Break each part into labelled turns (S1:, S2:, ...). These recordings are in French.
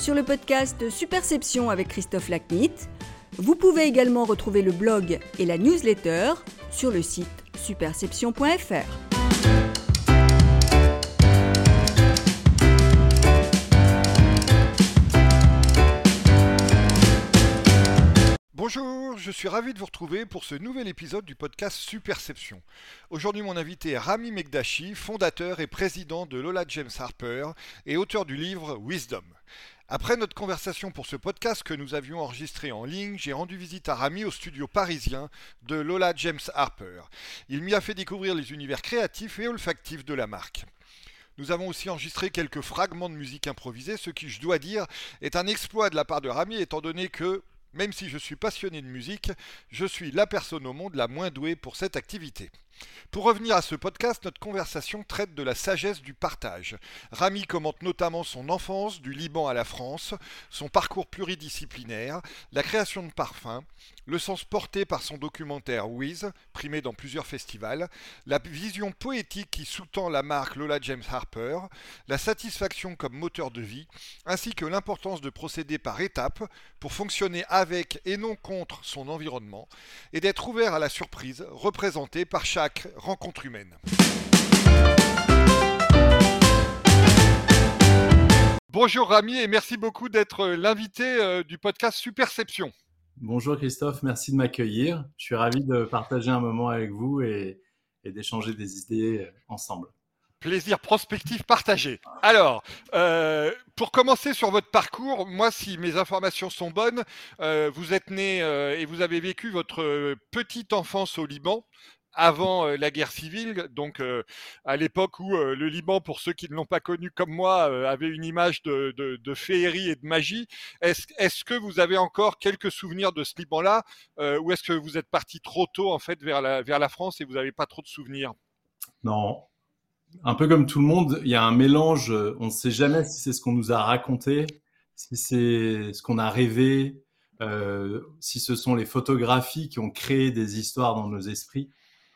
S1: sur le podcast Superception avec Christophe Lacnit. Vous pouvez également retrouver le blog et la newsletter sur le site superception.fr.
S2: Bonjour, je suis ravi de vous retrouver pour ce nouvel épisode du podcast Superception. Aujourd'hui, mon invité est Rami Megdashi, fondateur et président de Lola James Harper et auteur du livre Wisdom. Après notre conversation pour ce podcast que nous avions enregistré en ligne, j'ai rendu visite à Rami au studio parisien de Lola James Harper. Il m'y a fait découvrir les univers créatifs et olfactifs de la marque. Nous avons aussi enregistré quelques fragments de musique improvisée, ce qui, je dois dire, est un exploit de la part de Rami, étant donné que, même si je suis passionné de musique, je suis la personne au monde la moins douée pour cette activité. Pour revenir à ce podcast, notre conversation traite de la sagesse du partage. Rami commente notamment son enfance du Liban à la France, son parcours pluridisciplinaire, la création de parfums, le sens porté par son documentaire Wiz, primé dans plusieurs festivals, la vision poétique qui sous-tend la marque Lola James Harper, la satisfaction comme moteur de vie, ainsi que l'importance de procéder par étapes pour fonctionner avec et non contre son environnement, et d'être ouvert à la surprise représentée par chaque rencontre humaine. Bonjour Rami et merci beaucoup d'être l'invité euh, du podcast Superception.
S3: Bonjour Christophe, merci de m'accueillir. Je suis ravi de partager un moment avec vous et, d'échanger des idées euh, ensemble.
S2: Plaisir prospectif partagé. Alors, euh, pour commencer sur votre parcours, moi, si mes informations sont bonnes, vous êtes né et vous avez vécu votre petite enfance au Liban, avant la guerre civile, donc à l'époque où le Liban, pour ceux qui ne l'ont pas connu comme moi, avait une image de, féerie et de magie. Est-ce que vous avez encore quelques souvenirs de ce Liban-là, ou est-ce que vous êtes parti trop tôt en fait vers la, vers la France et vous n'avez pas trop de souvenirs?
S3: Non, un peu comme tout le monde, il y a un mélange. On ne sait jamais si c'est ce qu'on nous a raconté, si c'est ce qu'on a rêvé, si ce sont les photographies qui ont créé des histoires dans nos esprits.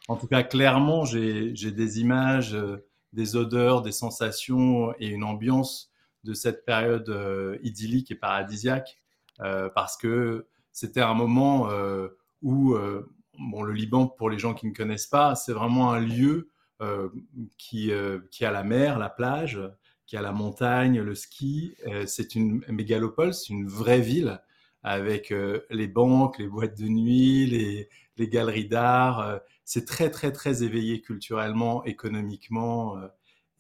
S3: En tout cas, clairement, j'ai des images, euh, des odeurs, des sensations et une ambiance de cette période euh, idyllique et paradisiaque, euh, parce que c'était un moment où, bon, le Liban, pour les gens qui ne connaissent pas, c'est vraiment un lieu qui, qui a la mer, la plage, qui a la montagne, le ski. c'est une mégalopole, c'est une vraie ville avec les banques, les boîtes de nuit, les, les galeries d'art c'est très, très, très éveillé culturellement, économiquement. Euh,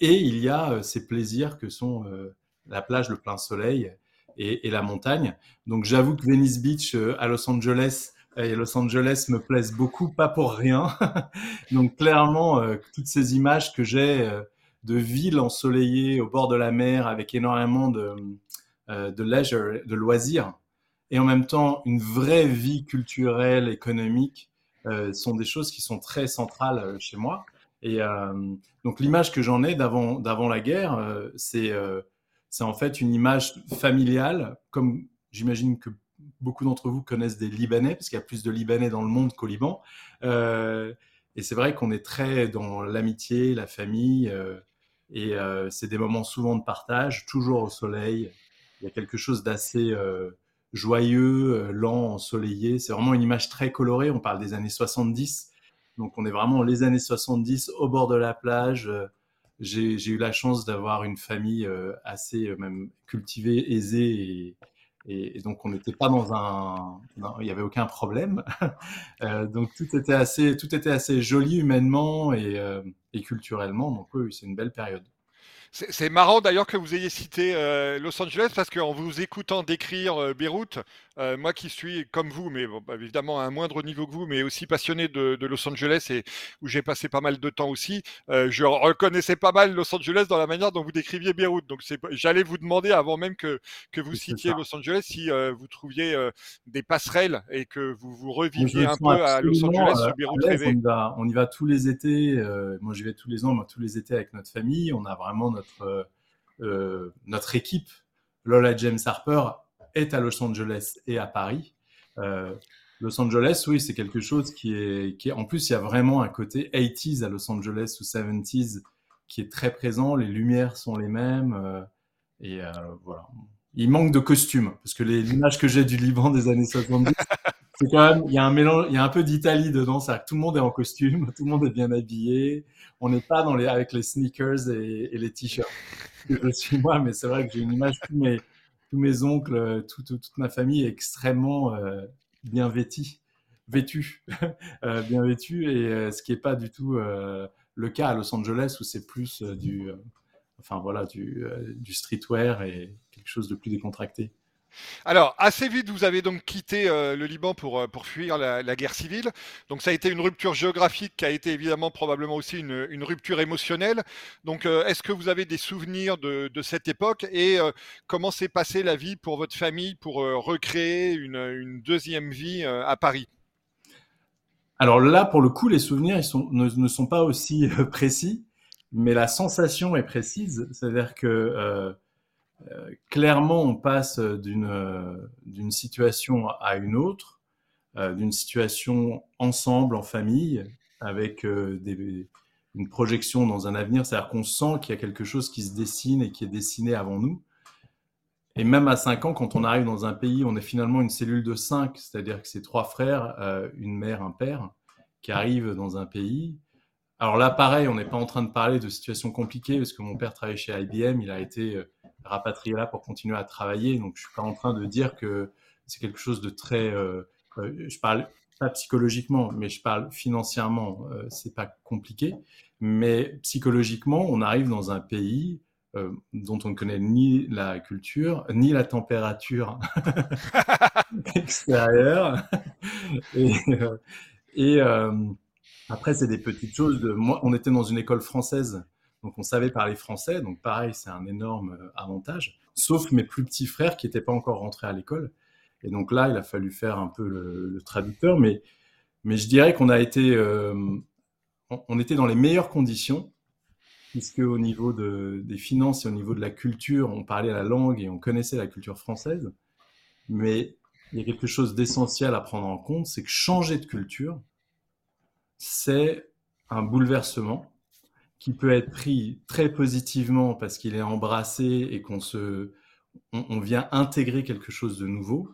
S3: et il y a euh, ces plaisirs que sont euh, la plage, le plein soleil et, la montagne. Donc j'avoue que Venice Beach à Los Angeles et Los Angeles me plaisent beaucoup, pas pour rien. Donc clairement, toutes ces images que j'ai de villes ensoleillées au bord de la mer avec énormément de, de leisure, de loisirs, et en même temps une vraie vie culturelle, économique, sont des choses qui sont très centrales euh, chez moi. Et euh, donc l'image que j'en ai d'avant d'avant la guerre, c'est c'est en fait une image familiale, comme j'imagine que beaucoup d'entre vous connaissent des Libanais, parce qu'il y a plus de Libanais dans le monde qu'au Liban. et c'est vrai qu'on est très dans l'amitié, la famille, et c'est des moments souvent de partage, toujours au soleil. Il y a quelque chose d'assez joyeux, euh, lent, ensoleillé. C'est vraiment une image très colorée. On parle des années 70. Donc on est vraiment les années 70 au bord de la plage. Euh, j'ai eu la chance d'avoir une famille euh, assez même cultivée, aisée et, donc on n'était pas dans un, il n'y avait aucun problème. donc tout était assez, tout était assez joli humainement et, et culturellement. Donc oui, c'est une belle période.
S2: C'est marrant d'ailleurs que vous ayez cité euh, Los Angeles parce qu'en vous écoutant décrire euh, Beyrouth, euh, moi qui suis comme vous, mais bah, évidemment à un moindre niveau que vous, mais aussi passionné de, Los Angeles et où j'ai passé pas mal de temps aussi, je reconnaissais pas mal Los Angeles dans la manière dont vous décriviez Beyrouth. Donc j'allais vous demander avant même que, que vous citiez Los Angeles si vous trouviez des passerelles et que vous vous reviviez un peu à Los Angeles, ce Beyrouth
S3: rêvé. On y, va, on y va tous les étés. moi j'y vais tous les ans, moi tous les étés avec notre famille. On a vraiment notre notre, euh, notre équipe, Lola James Harper, est à Los Angeles et à Paris. Euh, Los Angeles, oui, c'est quelque chose qui est. En plus, il y a vraiment un côté 80s à Los Angeles ou 70s qui est très présent. Les lumières sont les mêmes. Euh, et voilà. Il manque de costumes parce que l'image que j'ai du Liban des années 70, c'est quand même, il y a un mélange, il y a un peu d'Italie dedans, ça, tout le monde est en costume, tout le monde est bien habillé, on n'est pas dans les, avec les sneakers et, les t-shirts je suis moi, mais c'est vrai que j'ai une image, tous mes, tous mes oncles, toute ma famille est extrêmement euh, bien vêtie, vêtue, euh, bien vêtue, et euh, ce qui n'est pas du tout le cas à Los Angeles où c'est plus du, enfin voilà, du, du streetwear et quelque chose de plus décontracté.
S2: Alors, assez vite, vous avez donc quitté euh, le Liban pour, euh, pour fuir la, guerre civile. Donc, ça a été une rupture géographique qui a été évidemment probablement aussi une, rupture émotionnelle. Donc, euh, est-ce que vous avez des souvenirs de, cette époque et comment s'est passée la vie pour votre famille pour recréer une, deuxième vie à Paris?
S3: Alors là, pour le coup, les souvenirs ils sont, ne, sont pas aussi précis, mais la sensation est précise. C'est-à-dire que euh, clairement, on passe d'une euh, d'une situation à une autre, euh, d'une situation ensemble, en famille, avec une projection dans un avenir. C'est-à-dire qu'on sent qu'il y a quelque chose qui se dessine et qui est dessiné avant nous. Et même à 5 ans, quand on arrive dans un pays, on est finalement une cellule de 5, c'est-à-dire que c'est trois frères, une mère, un père, qui arrivent dans un pays. Alors là, pareil, on n'est pas en train de parler de situations compliquées, parce que mon père travaillait chez IBM, il a été rapatrié là pour continuer à travailler. Donc, je suis pas en train de dire que c'est quelque chose de très. Euh, euh, je parle pas psychologiquement, mais je parle financièrement. Euh, c'est pas compliqué, mais psychologiquement, on arrive dans un pays dont on ne connaît ni la culture, ni la température extérieure. Et, et après, c'est des petites choses. Moi, on était dans une école française donc on savait parler français, donc pareil, c'est un énorme euh, avantage. Sauf mes plus petits frères qui n'étaient pas encore rentrés à l'école. Et donc là, il a fallu faire un peu le, traducteur, mais, je dirais qu'on a été, euh, on, était dans les meilleures conditions, puisque au niveau des finances et au niveau de la culture, on parlait la langue et on connaissait la culture française. Mais il y a quelque chose d'essentiel à prendre en compte, c'est que changer de culture, c'est un bouleversement qui peut être pris très positivement parce qu'il est embrassé et qu'on se, on, vient intégrer quelque chose de nouveau,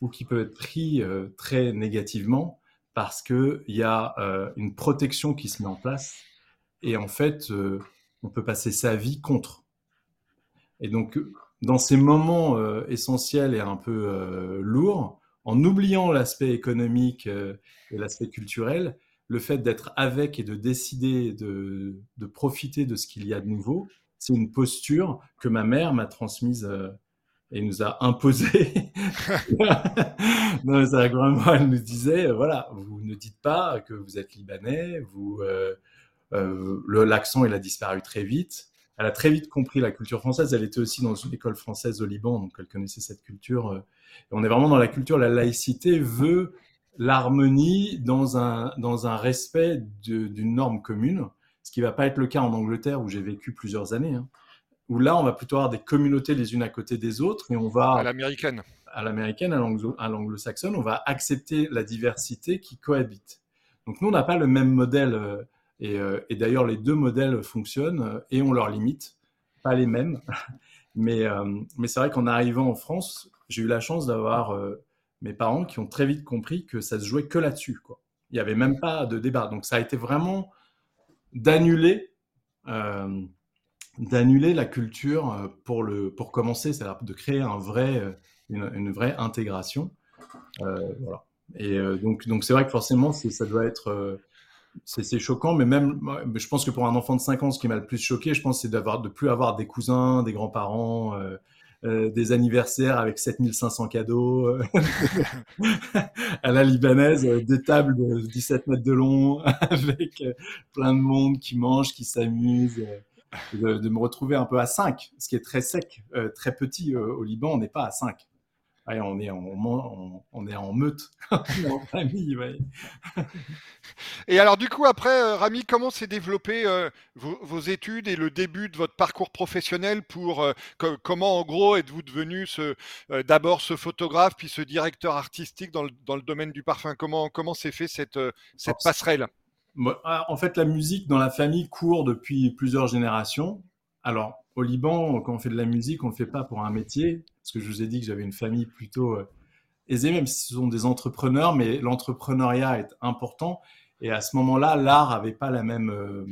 S3: ou qui peut être pris euh, très négativement parce qu'il y a euh, une protection qui se met en place et en fait, euh, on peut passer sa vie contre. Et donc, dans ces moments essentiels et un peu lourds, en oubliant l'aspect économique et l'aspect culturel, le fait d'être avec et de décider de, profiter de ce qu'il y a de nouveau, c'est une posture que ma mère m'a transmise euh, et nous a imposée. non, ça, elle nous disait, euh, voilà, vous ne dites pas que vous êtes libanais, vous, euh, l'accent il a disparu très vite. Elle a très vite compris la culture française. Elle était aussi dans une école française au Liban, donc elle connaissait cette culture. Et on est vraiment dans la culture. La laïcité veut l'harmonie dans un, dans un respect d'une norme commune, ce qui ne va pas être le cas en Angleterre où j'ai vécu plusieurs années, hein, où là on va plutôt avoir des communautés les unes à côté des autres et on va...
S2: À l'américaine.
S3: À l'américaine, à l'anglo-saxonne, on va accepter la diversité qui cohabite. Donc nous, on n'a pas le même modèle, euh, et, euh, et d'ailleurs les deux modèles fonctionnent euh, et on leur limite, pas les mêmes. mais mais c'est vrai qu'en arrivant en France, j'ai eu la chance d'avoir mes parents qui ont très vite compris que ça se jouait que là-dessus. Il n'y avait même pas de débat. Donc ça a été vraiment d'annuler, euh, d'annuler la culture euh, pour, le, pour commencer, de créer un vrai, euh, une, vraie intégration. voilà. Et donc, donc c'est vrai que forcément, ça doit être, c'est choquant, mais même, je pense que pour un enfant de 5 ans, ce qui m'a le plus choqué, je pense, c'est d'avoir de plus avoir des cousins, des grands-parents. Des anniversaires avec 7500 cadeaux euh, à la libanaise, euh, des tables de 17 mètres de long avec plein de monde qui mange, qui s'amuse. De, me retrouver un peu à 5, ce qui est très sec, très petit au Liban, on n'est pas à 5 on, est en, on, est en meute, en famille.
S2: et alors, du coup, après, euh, Rami, comment s'est développé euh, vos, études et le début de votre parcours professionnel pour euh, comment, en gros, êtes-vous devenu ce, d'abord ce photographe, puis ce directeur artistique dans le, dans le domaine du parfum? Comment, comment s'est fait cette, cette passerelle?
S3: Ah, En fait, la musique dans la famille court depuis plusieurs générations. Alors, au Liban, quand on fait de la musique, on ne le fait pas pour un métier, parce que je vous ai dit que j'avais une famille plutôt euh, aisée, même si ce sont des entrepreneurs, mais l'entrepreneuriat est important. Et à ce moment-là, l'art n'avait pas la même, euh,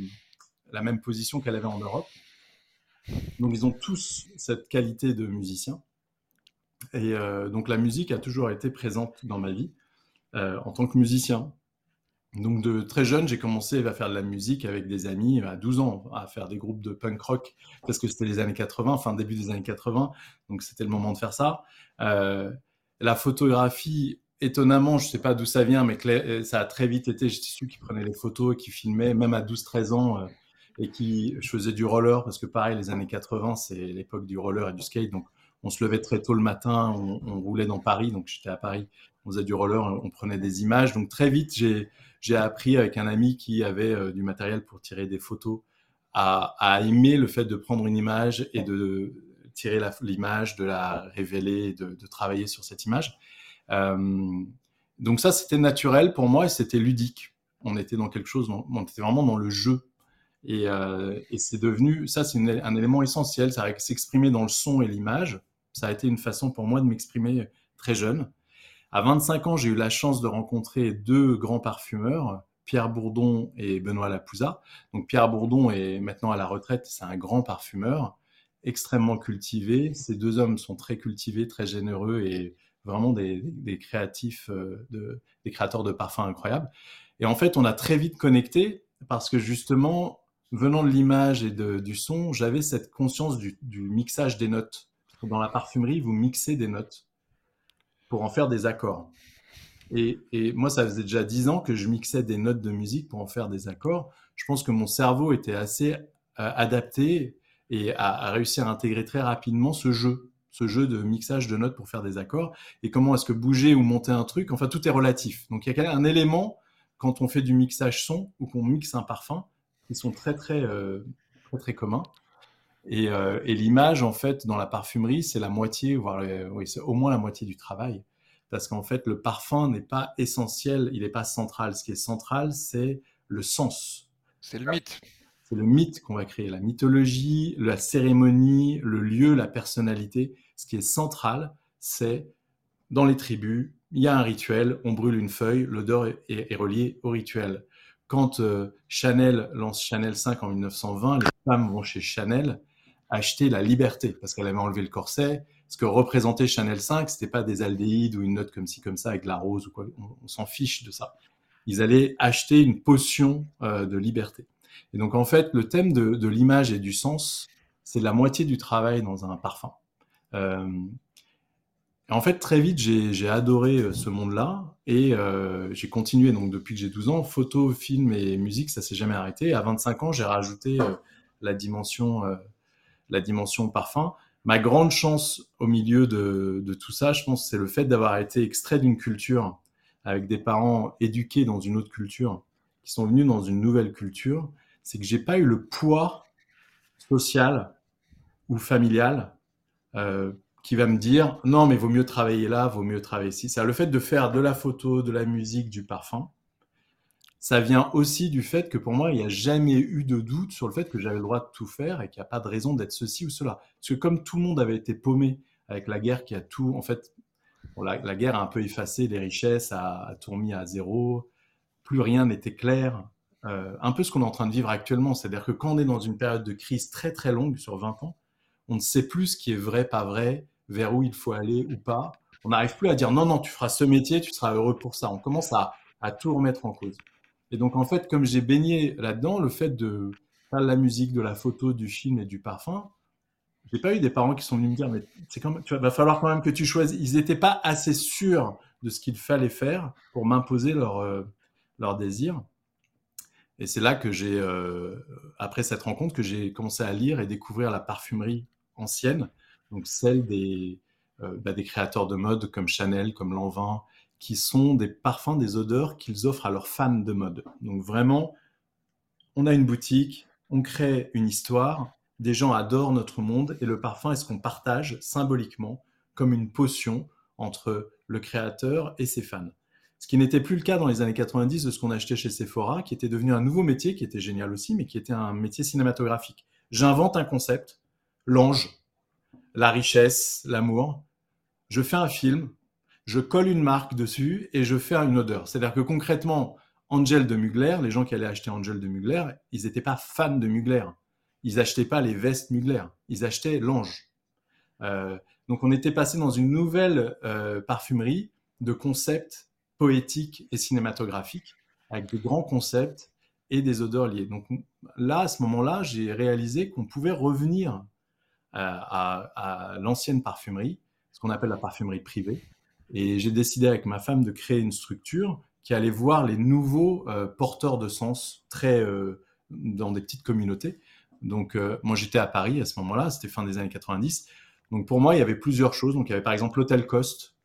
S3: la même position qu'elle avait en Europe. Donc ils ont tous cette qualité de musicien. Et euh, donc la musique a toujours été présente dans ma vie en tant que musicien. Donc de très jeune, j'ai commencé à faire de la musique avec des amis à 12 ans, à faire des groupes de punk rock parce que c'était les années 80, fin début des années 80, donc c'était le moment de faire ça. Euh, la photographie, étonnamment, je ne sais pas d'où ça vient, mais euh, ça a très vite été, j'étais celui qui prenait les photos, qui filmait, même à 12-13 ans, euh, et qui je faisais du roller parce que pareil, les années 80, c'est l'époque du roller et du skate, donc on se levait très tôt le matin, on roulait dans Paris, donc j'étais à Paris, on faisait du roller, on prenait des images, donc très vite j'ai j'ai appris avec un ami qui avait euh, du matériel pour tirer des photos à, aimer le fait de prendre une image et de tirer l'image, de la révéler, de, travailler sur cette image. Euh, donc ça, c'était naturel pour moi et c'était ludique. On était dans quelque chose, on était vraiment dans le jeu. Et, euh, c'est devenu, ça c'est un élément essentiel, ça s'exprimer dans le son et l'image. Ça a été une façon pour moi de m'exprimer très jeune. À 25 ans, j'ai eu la chance de rencontrer deux grands parfumeurs, Pierre Bourdon et Benoît Lapouza. Donc Pierre Bourdon est maintenant à la retraite, c'est un grand parfumeur, extrêmement cultivé. Ces deux hommes sont très cultivés, très généreux et vraiment des, créatifs, euh, des créateurs de parfums incroyables. Et en fait, on a très vite connecté parce que justement, venant de l'image et du son, j'avais cette conscience du mixage des notes. Dans la parfumerie, vous mixez des notes pour en faire des accords. Et, moi, ça faisait déjà dix ans que je mixais des notes de musique pour en faire des accords. Je pense que mon cerveau était assez euh, adapté et a, réussi à intégrer très rapidement ce jeu, ce jeu de mixage de notes pour faire des accords. Et comment est-ce que bouger ou monter un truc, enfin, tout est relatif. Donc, il y a un élément quand on fait du mixage son ou qu'on mixe un parfum qui sont très, très, euh, très, très communs. Euh, et, l'image, en fait, dans la parfumerie, c'est la moitié, voire oui, c'est au moins la moitié du travail. Parce qu'en fait, le parfum n'est pas essentiel, il n'est pas central. Ce qui est central, c'est le sens.
S2: C'est le mythe.
S3: C'est le mythe qu'on va créer, la mythologie, la cérémonie, le lieu, la personnalité. Ce qui est central, c'est dans les tribus, il y a un rituel, on brûle une feuille, l'odeur est, reliée au rituel. Quand euh, Chanel lance Chanel 5 en 1920, les femmes vont chez Chanel acheter la liberté parce qu'elle avait enlevé le corset. Ce que représentait Chanel 5, c'était pas des aldéhydes ou une note comme ci comme ça avec la rose ou quoi. On, s'en fiche de ça. Ils allaient acheter une potion euh, de liberté. Et donc en fait, le thème de, l'image et du sens, c'est la moitié du travail dans un parfum. Euh, en fait, très vite, j'ai adoré euh, ce monde-là et j'ai continué. Donc, depuis que j'ai 12 ans, photo, film et musique, ça s'est jamais arrêté. À 25 ans, j'ai rajouté la dimension la dimension parfum. Ma grande chance au milieu de, tout ça, je pense, c'est le fait d'avoir été extrait d'une culture avec des parents éduqués dans une autre culture, qui sont venus dans une nouvelle culture. C'est que j'ai pas eu le poids social ou familial euh, qui va me dire non, mais vaut mieux travailler là, vaut mieux travailler ici. C'est le fait de faire de la photo, de la musique, du parfum ça vient aussi du fait que pour moi, il n'y a jamais eu de doute sur le fait que j'avais le droit de tout faire et qu'il n'y a pas de raison d'être ceci ou cela. Parce que comme tout le monde avait été paumé avec la guerre qui a tout, en fait, la, guerre a un peu effacé les richesses, a, tout remis à zéro, plus rien n'était clair. Euh, un peu ce qu'on est en train de vivre actuellement, c'est-à-dire que quand on est dans une période de crise très très longue sur 20 ans, on ne sait plus ce qui est vrai, pas vrai, vers où il faut aller ou pas. On n'arrive plus à dire non, non, tu feras ce métier, tu seras heureux pour ça. On commence à, à tout remettre en cause. Et donc, en fait, comme j'ai baigné là-dedans, le fait de faire la musique, de la photo, du film et du parfum, j'ai pas eu des parents qui sont venus me dire, mais c'est quand même, tu va falloir quand même que tu choisisses. Ils n'étaient pas assez sûrs de ce qu'il fallait faire pour m'imposer leur, euh, leur désir. Et c'est là que j'ai, euh, après cette rencontre, que j'ai commencé à lire et découvrir la parfumerie ancienne, donc celle des, euh, bah, des créateurs de mode comme Chanel, comme Lanvin, qui sont des parfums, des odeurs qu'ils offrent à leurs fans de mode. Donc vraiment, on a une boutique, on crée une histoire, des gens adorent notre monde et le parfum est ce qu'on partage symboliquement comme une potion entre le créateur et ses fans. Ce qui n'était plus le cas dans les années 90 de ce qu'on achetait chez Sephora, qui était devenu un nouveau métier, qui était génial aussi, mais qui était un métier cinématographique. J'invente un concept, l'ange, la richesse, l'amour. Je fais un film, je colle une marque dessus et je fais une odeur. C'est-à-dire que concrètement, Angel de Mugler, les gens qui allaient acheter Angel de Mugler, ils n'étaient pas fans de Mugler. Ils n'achetaient pas les vestes Mugler, ils achetaient l'ange. Euh, donc on était passé dans une nouvelle euh, parfumerie de concepts poétiques et cinématographiques, avec de grands concepts et des odeurs liées. Donc là, à ce moment-là, j'ai réalisé qu'on pouvait revenir euh, à l'ancienne parfumerie, ce qu'on appelle la parfumerie privée, et j'ai décidé avec ma femme de créer une structure qui allait voir les nouveaux euh, porteurs de sens très euh, dans des petites communautés. Donc euh, moi j'étais à Paris à ce moment-là, c'était fin des années 90. Donc pour moi il y avait plusieurs choses. Donc il y avait par exemple l'hôtel Coste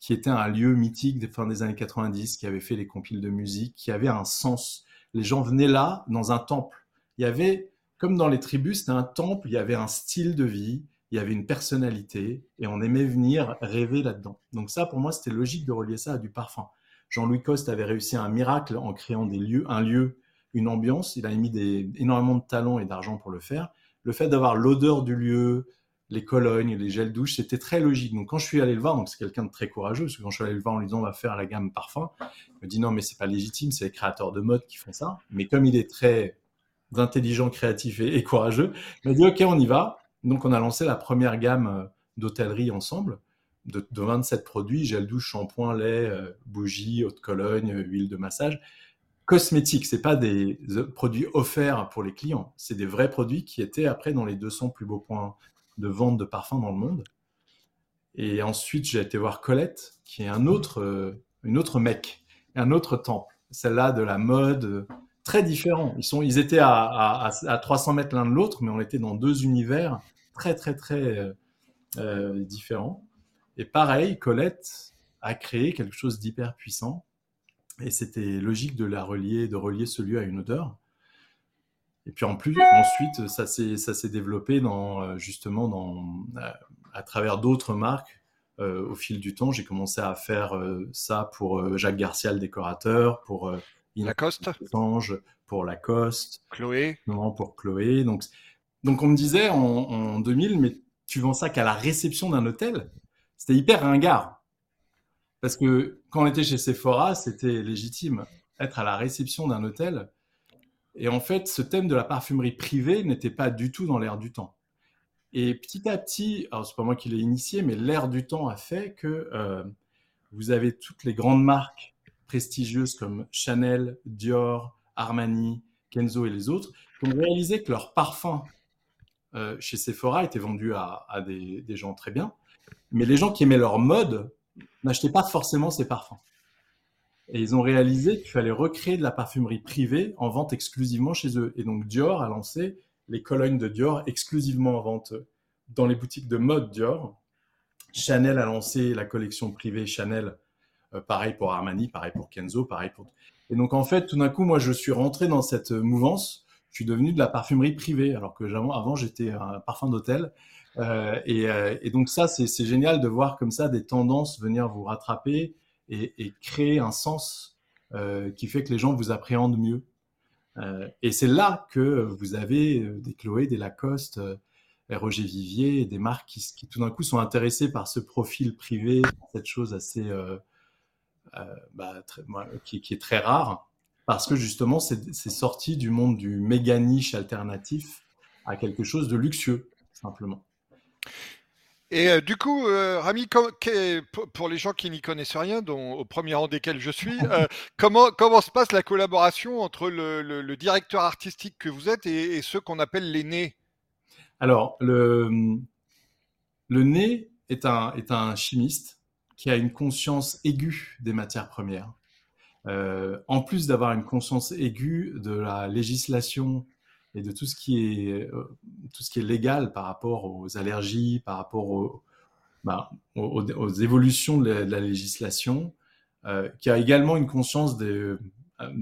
S3: qui était un lieu mythique des fin des années 90 qui avait fait les compiles de musique, qui avait un sens. Les gens venaient là dans un temple. Il y avait comme dans les tribus, c'était un temple, il y avait un style de vie, il y avait une personnalité et on aimait venir rêver là-dedans. Donc ça, pour moi, c'était logique de relier ça à du parfum. Jean-Louis Coste avait réussi un miracle en créant des lieux, un lieu, une ambiance. Il a mis des, énormément de talent et d'argent pour le faire. Le fait d'avoir l'odeur du lieu, les colognes, les gels douches, c'était très logique. Donc quand je suis allé le voir, donc c'est quelqu'un de très courageux, parce que quand je suis allé le voir en lui disant on va faire la gamme parfum, il me dit non mais c'est pas légitime, c'est les créateurs de mode qui font ça. Mais comme il est très intelligent, créatif et, et courageux, il m'a dit ok on y va. Donc, on a lancé la première gamme euh, d'hôtellerie ensemble de, 27 produits gel douche, shampoing, lait, euh, bougies, eau de Cologne, euh, huile de massage. Cosmétiques, c'est pas des produits offerts pour les clients, c'est des vrais produits qui étaient après dans les 200 plus beaux points de vente de parfums dans le monde. Et ensuite, j'ai été voir Colette, qui est un autre, une autre mec, un autre temple, celle-là de la mode, très différents. Ils, sont, ils étaient à, à, 300 mètres l'un de l'autre, mais on était dans deux univers très, très, très euh, euh, différents. Et pareil, Colette a créé quelque chose d'hyper puissant. Et c'était logique de la relier, de relier ce lieu à une odeur. Et puis en plus, ensuite, ça s'est, ça s'est développé dans, euh, justement dans, à, travers d'autres marques. au fil du temps, j'ai commencé à faire ça pour Jacques Garcia, le décorateur, pour
S2: Lacoste?
S3: Pour Lacoste.
S2: Chloé?
S3: Non, pour Chloé. Donc, donc on me disait en, 2000, mais tu vends ça qu'à la réception d'un hôtel? C'était hyper ringard. Parce que quand on était chez Sephora, c'était légitime. Être à la réception d'un hôtel. Et en fait, ce thème de la parfumerie privée n'était pas du tout dans l'air du temps. Et petit à petit, alors c'est pas moi qui l'ai initié, mais l'air du temps a fait que euh, vous avez toutes les grandes marques prestigieuses comme Chanel, Dior, Armani, Kenzo et les autres, qui ont réalisé que leurs parfums euh, chez Sephora étaient vendus à, des, gens très bien, mais les gens qui aimaient leur mode n'achetaient pas forcément ces parfums. Et ils ont réalisé qu'il fallait recréer de la parfumerie privée en vente exclusivement chez eux. Et donc Dior a lancé les colonnes de Dior exclusivement en vente dans les boutiques de mode Dior. Chanel a lancé la collection privée Chanel euh, pareil pour Armani, pareil pour Kenzo, pareil pour. Et donc en fait, tout d'un coup, moi, je suis rentré dans cette mouvance. Je suis devenu de la parfumerie privée, alors que avant, j'étais un parfum d'hôtel. Euh, euh, et, donc ça, c'est génial de voir comme ça des tendances venir vous rattraper et, créer un sens qui fait que les gens vous appréhendent mieux. et c'est là que vous avez des Chloé, des Lacoste, Roger Vivier, des marques qui, tout d'un coup sont intéressées par ce profil privé, cette chose assez euh, bah, qui, est très rare, parce que justement, c'est sorti du monde du méga niche alternatif à quelque chose de luxueux, simplement.
S2: Et euh, du coup, euh, Rami, pour les gens qui n'y connaissent rien, dont au premier rang desquels je suis, comment, comment se passe la collaboration entre le, directeur artistique que vous êtes et, ceux qu'on appelle les nez
S3: Alors, le, le nez est un, est un chimiste qui a une conscience aiguë des matières premières. Euh, en plus d'avoir une conscience aiguë de la législation et de tout ce qui est euh, tout ce qui est légal par rapport aux allergies, par rapport bah, aux, évolutions de la, législation, euh, qui a également une conscience de,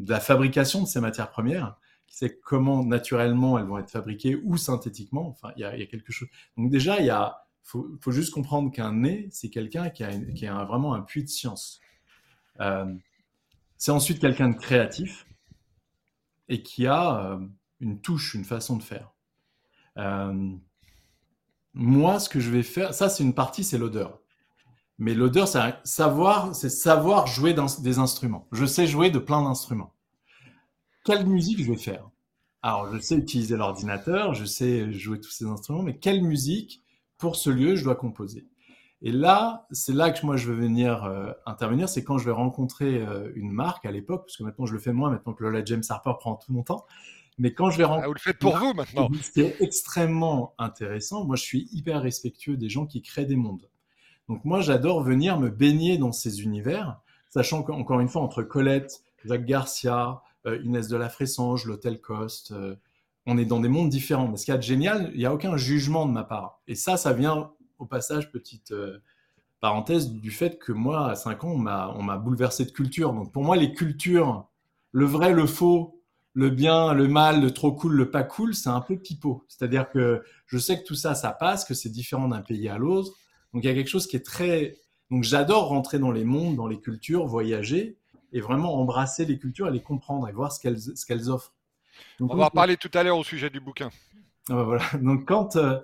S3: la fabrication de ces matières premières, qui sait comment naturellement elles vont être fabriquées ou synthétiquement. Enfin, il y quelque chose. Donc déjà, il faut, juste comprendre qu'un nez, c'est quelqu'un qui a, vraiment un puits de science. C'est ensuite quelqu'un de créatif et qui a euh, une touche, une façon de faire. Euh, moi, ce que je vais faire, ça c'est une partie, c'est l'odeur. Mais l'odeur, c'est savoir, c'est savoir jouer des instruments. Je sais jouer de plein d'instruments. Quelle musique je vais faire? Alors, je sais utiliser l'ordinateur, je sais jouer tous ces instruments, mais quelle musique pour ce lieu je dois composer? Et là, c'est là que moi je veux venir euh, intervenir, c'est quand je vais rencontrer euh, une marque à l'époque, parce que maintenant je le fais moins, maintenant que Lola James Harper prend tout mon temps. Mais quand je vais rencontrer.
S2: Ah, vous le faites pour vous maintenant.
S3: C'est extrêmement intéressant. Moi, je suis hyper respectueux des gens qui créent des mondes. Donc, moi, j'adore venir me baigner dans ces univers, sachant qu'encore une fois, entre Colette, Jacques Garcia, euh, Inès de la Fressange, l'Hôtel Coste, on est dans des mondes différents. Mais ce qui est génial, il n'y a aucun jugement de ma part. Et ça, ça vient au passage, petite euh, parenthèse, du fait que moi, à 5 ans, on m'a bouleversé de culture. Donc, pour moi, les cultures, le vrai, le faux, le bien, le mal, le trop cool, le pas cool, c'est un peu pipeau. C'est-à-dire que je sais que tout ça, ça passe, que c'est différent d'un pays à l'autre. Donc il y a quelque chose qui est très... Donc j'adore rentrer dans les mondes, dans les cultures, voyager et vraiment embrasser les cultures et les comprendre et voir ce qu'elles offrent.
S2: On va en parler tout à l'heure au sujet du bouquin.
S3: Ah bah voilà. Donc quand, euh,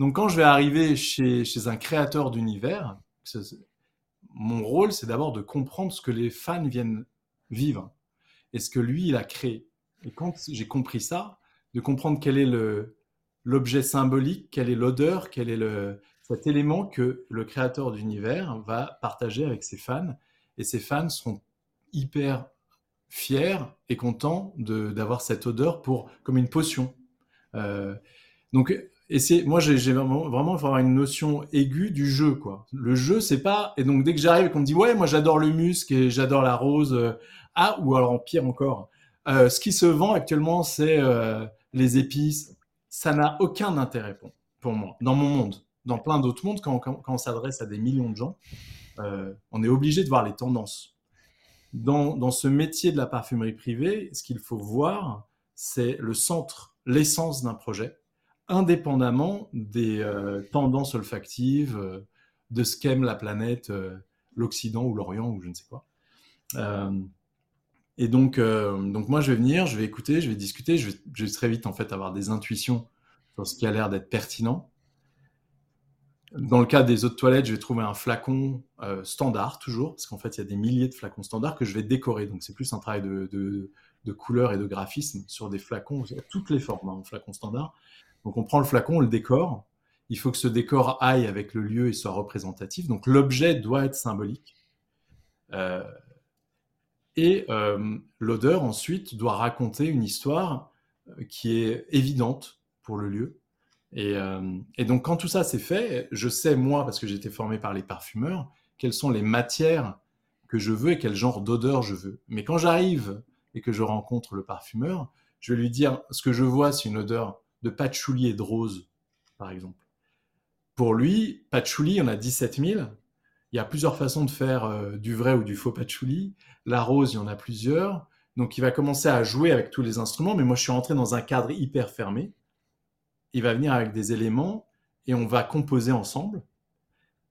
S3: donc quand je vais arriver chez, chez un créateur d'univers, mon rôle, c'est d'abord de comprendre ce que les fans viennent vivre et ce que lui, il a créé. Et quand j'ai compris ça, de comprendre quel est l'objet symbolique, quelle est l'odeur, quel est le, cet élément que le créateur d'univers va partager avec ses fans. Et ses fans seront hyper fiers et contents d'avoir cette odeur pour, comme une potion. Euh, donc, et c'est, moi, j'ai, vraiment, vraiment avoir une notion aiguë du jeu, quoi. Le jeu, c'est pas, et donc dès que j'arrive et qu'on me dit, ouais, moi, j'adore le musc et j'adore la rose, euh, ah, ou alors en pire encore, euh, ce qui se vend actuellement, c'est euh, les épices. Ça n'a aucun intérêt pour, moi, dans mon monde. Dans plein d'autres mondes, quand, on s'adresse à des millions de gens, on est obligé de voir les tendances. Dans, ce métier de la parfumerie privée, ce qu'il faut voir, c'est le centre, l'essence d'un projet, indépendamment des tendances olfactives, de ce qu'aime la planète, l'Occident ou l'Orient ou je ne sais quoi. Et donc, euh, donc moi, je vais venir, je vais écouter, je vais discuter, je vais, très vite en fait avoir des intuitions sur ce qui a l'air d'être pertinent. Dans le cas des autres toilettes, je vais trouver un flacon euh, standard toujours, parce qu'en fait, il y a des milliers de flacons standards que je vais décorer. Donc, c'est plus un travail de, de, couleur et de graphisme sur des flacons, toutes les formes, hein, flacons standard. Donc, on prend le flacon, on le décore. Il faut que ce décor aille avec le lieu et soit représentatif. Donc, l'objet doit être symbolique. Euh, et euh, l'odeur, ensuite, doit raconter une histoire euh, qui est évidente pour le lieu. Et, donc, quand tout ça c'est fait, je sais, moi, parce que j'ai été formé par les parfumeurs, quelles sont les matières que je veux et quel genre d'odeur je veux. Mais quand j'arrive et que je rencontre le parfumeur, je vais lui dire ce que je vois, c'est une odeur de patchouli et de rose, par exemple. Pour lui, patchouli, il y en a 17 000. Il y a plusieurs façons de faire du vrai ou du faux patchouli. La rose, il y en a plusieurs. Donc, il va commencer à jouer avec tous les instruments, mais moi, je suis rentré dans un cadre hyper fermé. Il va venir avec des éléments et on va composer ensemble,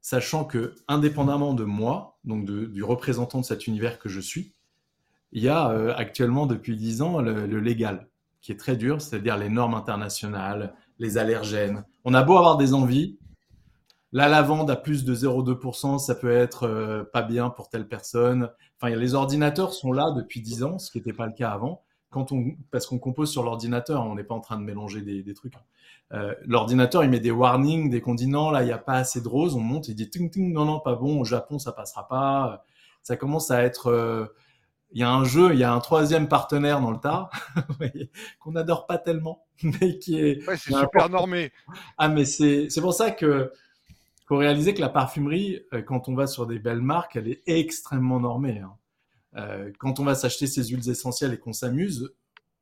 S3: sachant que, indépendamment de moi, donc du représentant de cet univers que je suis, il y a euh, actuellement depuis dix ans le, le, légal, qui est très dur, c'est-à-dire les normes internationales, les allergènes. On a beau avoir des envies, la lavande à plus de 0,2%, ça peut être euh, pas bien pour telle personne. Enfin, les ordinateurs sont là depuis 10 ans, ce qui n'était pas le cas avant. Parce qu'on compose sur l'ordinateur, on n'est pas en train de mélanger des, trucs. Hein. Euh, l'ordinateur, il met des warnings dès qu'on dit non, là, il n'y a pas assez de rose, on monte, il dit ting, ting, non, non, pas bon, au Japon, ça passera pas. Ça commence à être. Euh, il y a un jeu, il y a un troisième partenaire dans le tas qu'on n'adore pas tellement, mais qui est.
S2: Ouais, c'est super normé.
S3: Ah, mais c'est pour ça que faut réaliser que la parfumerie, euh, quand on va sur des belles marques, elle est extrêmement normée. Hein. Euh, quand on va s'acheter ces huiles essentielles et qu'on s'amuse,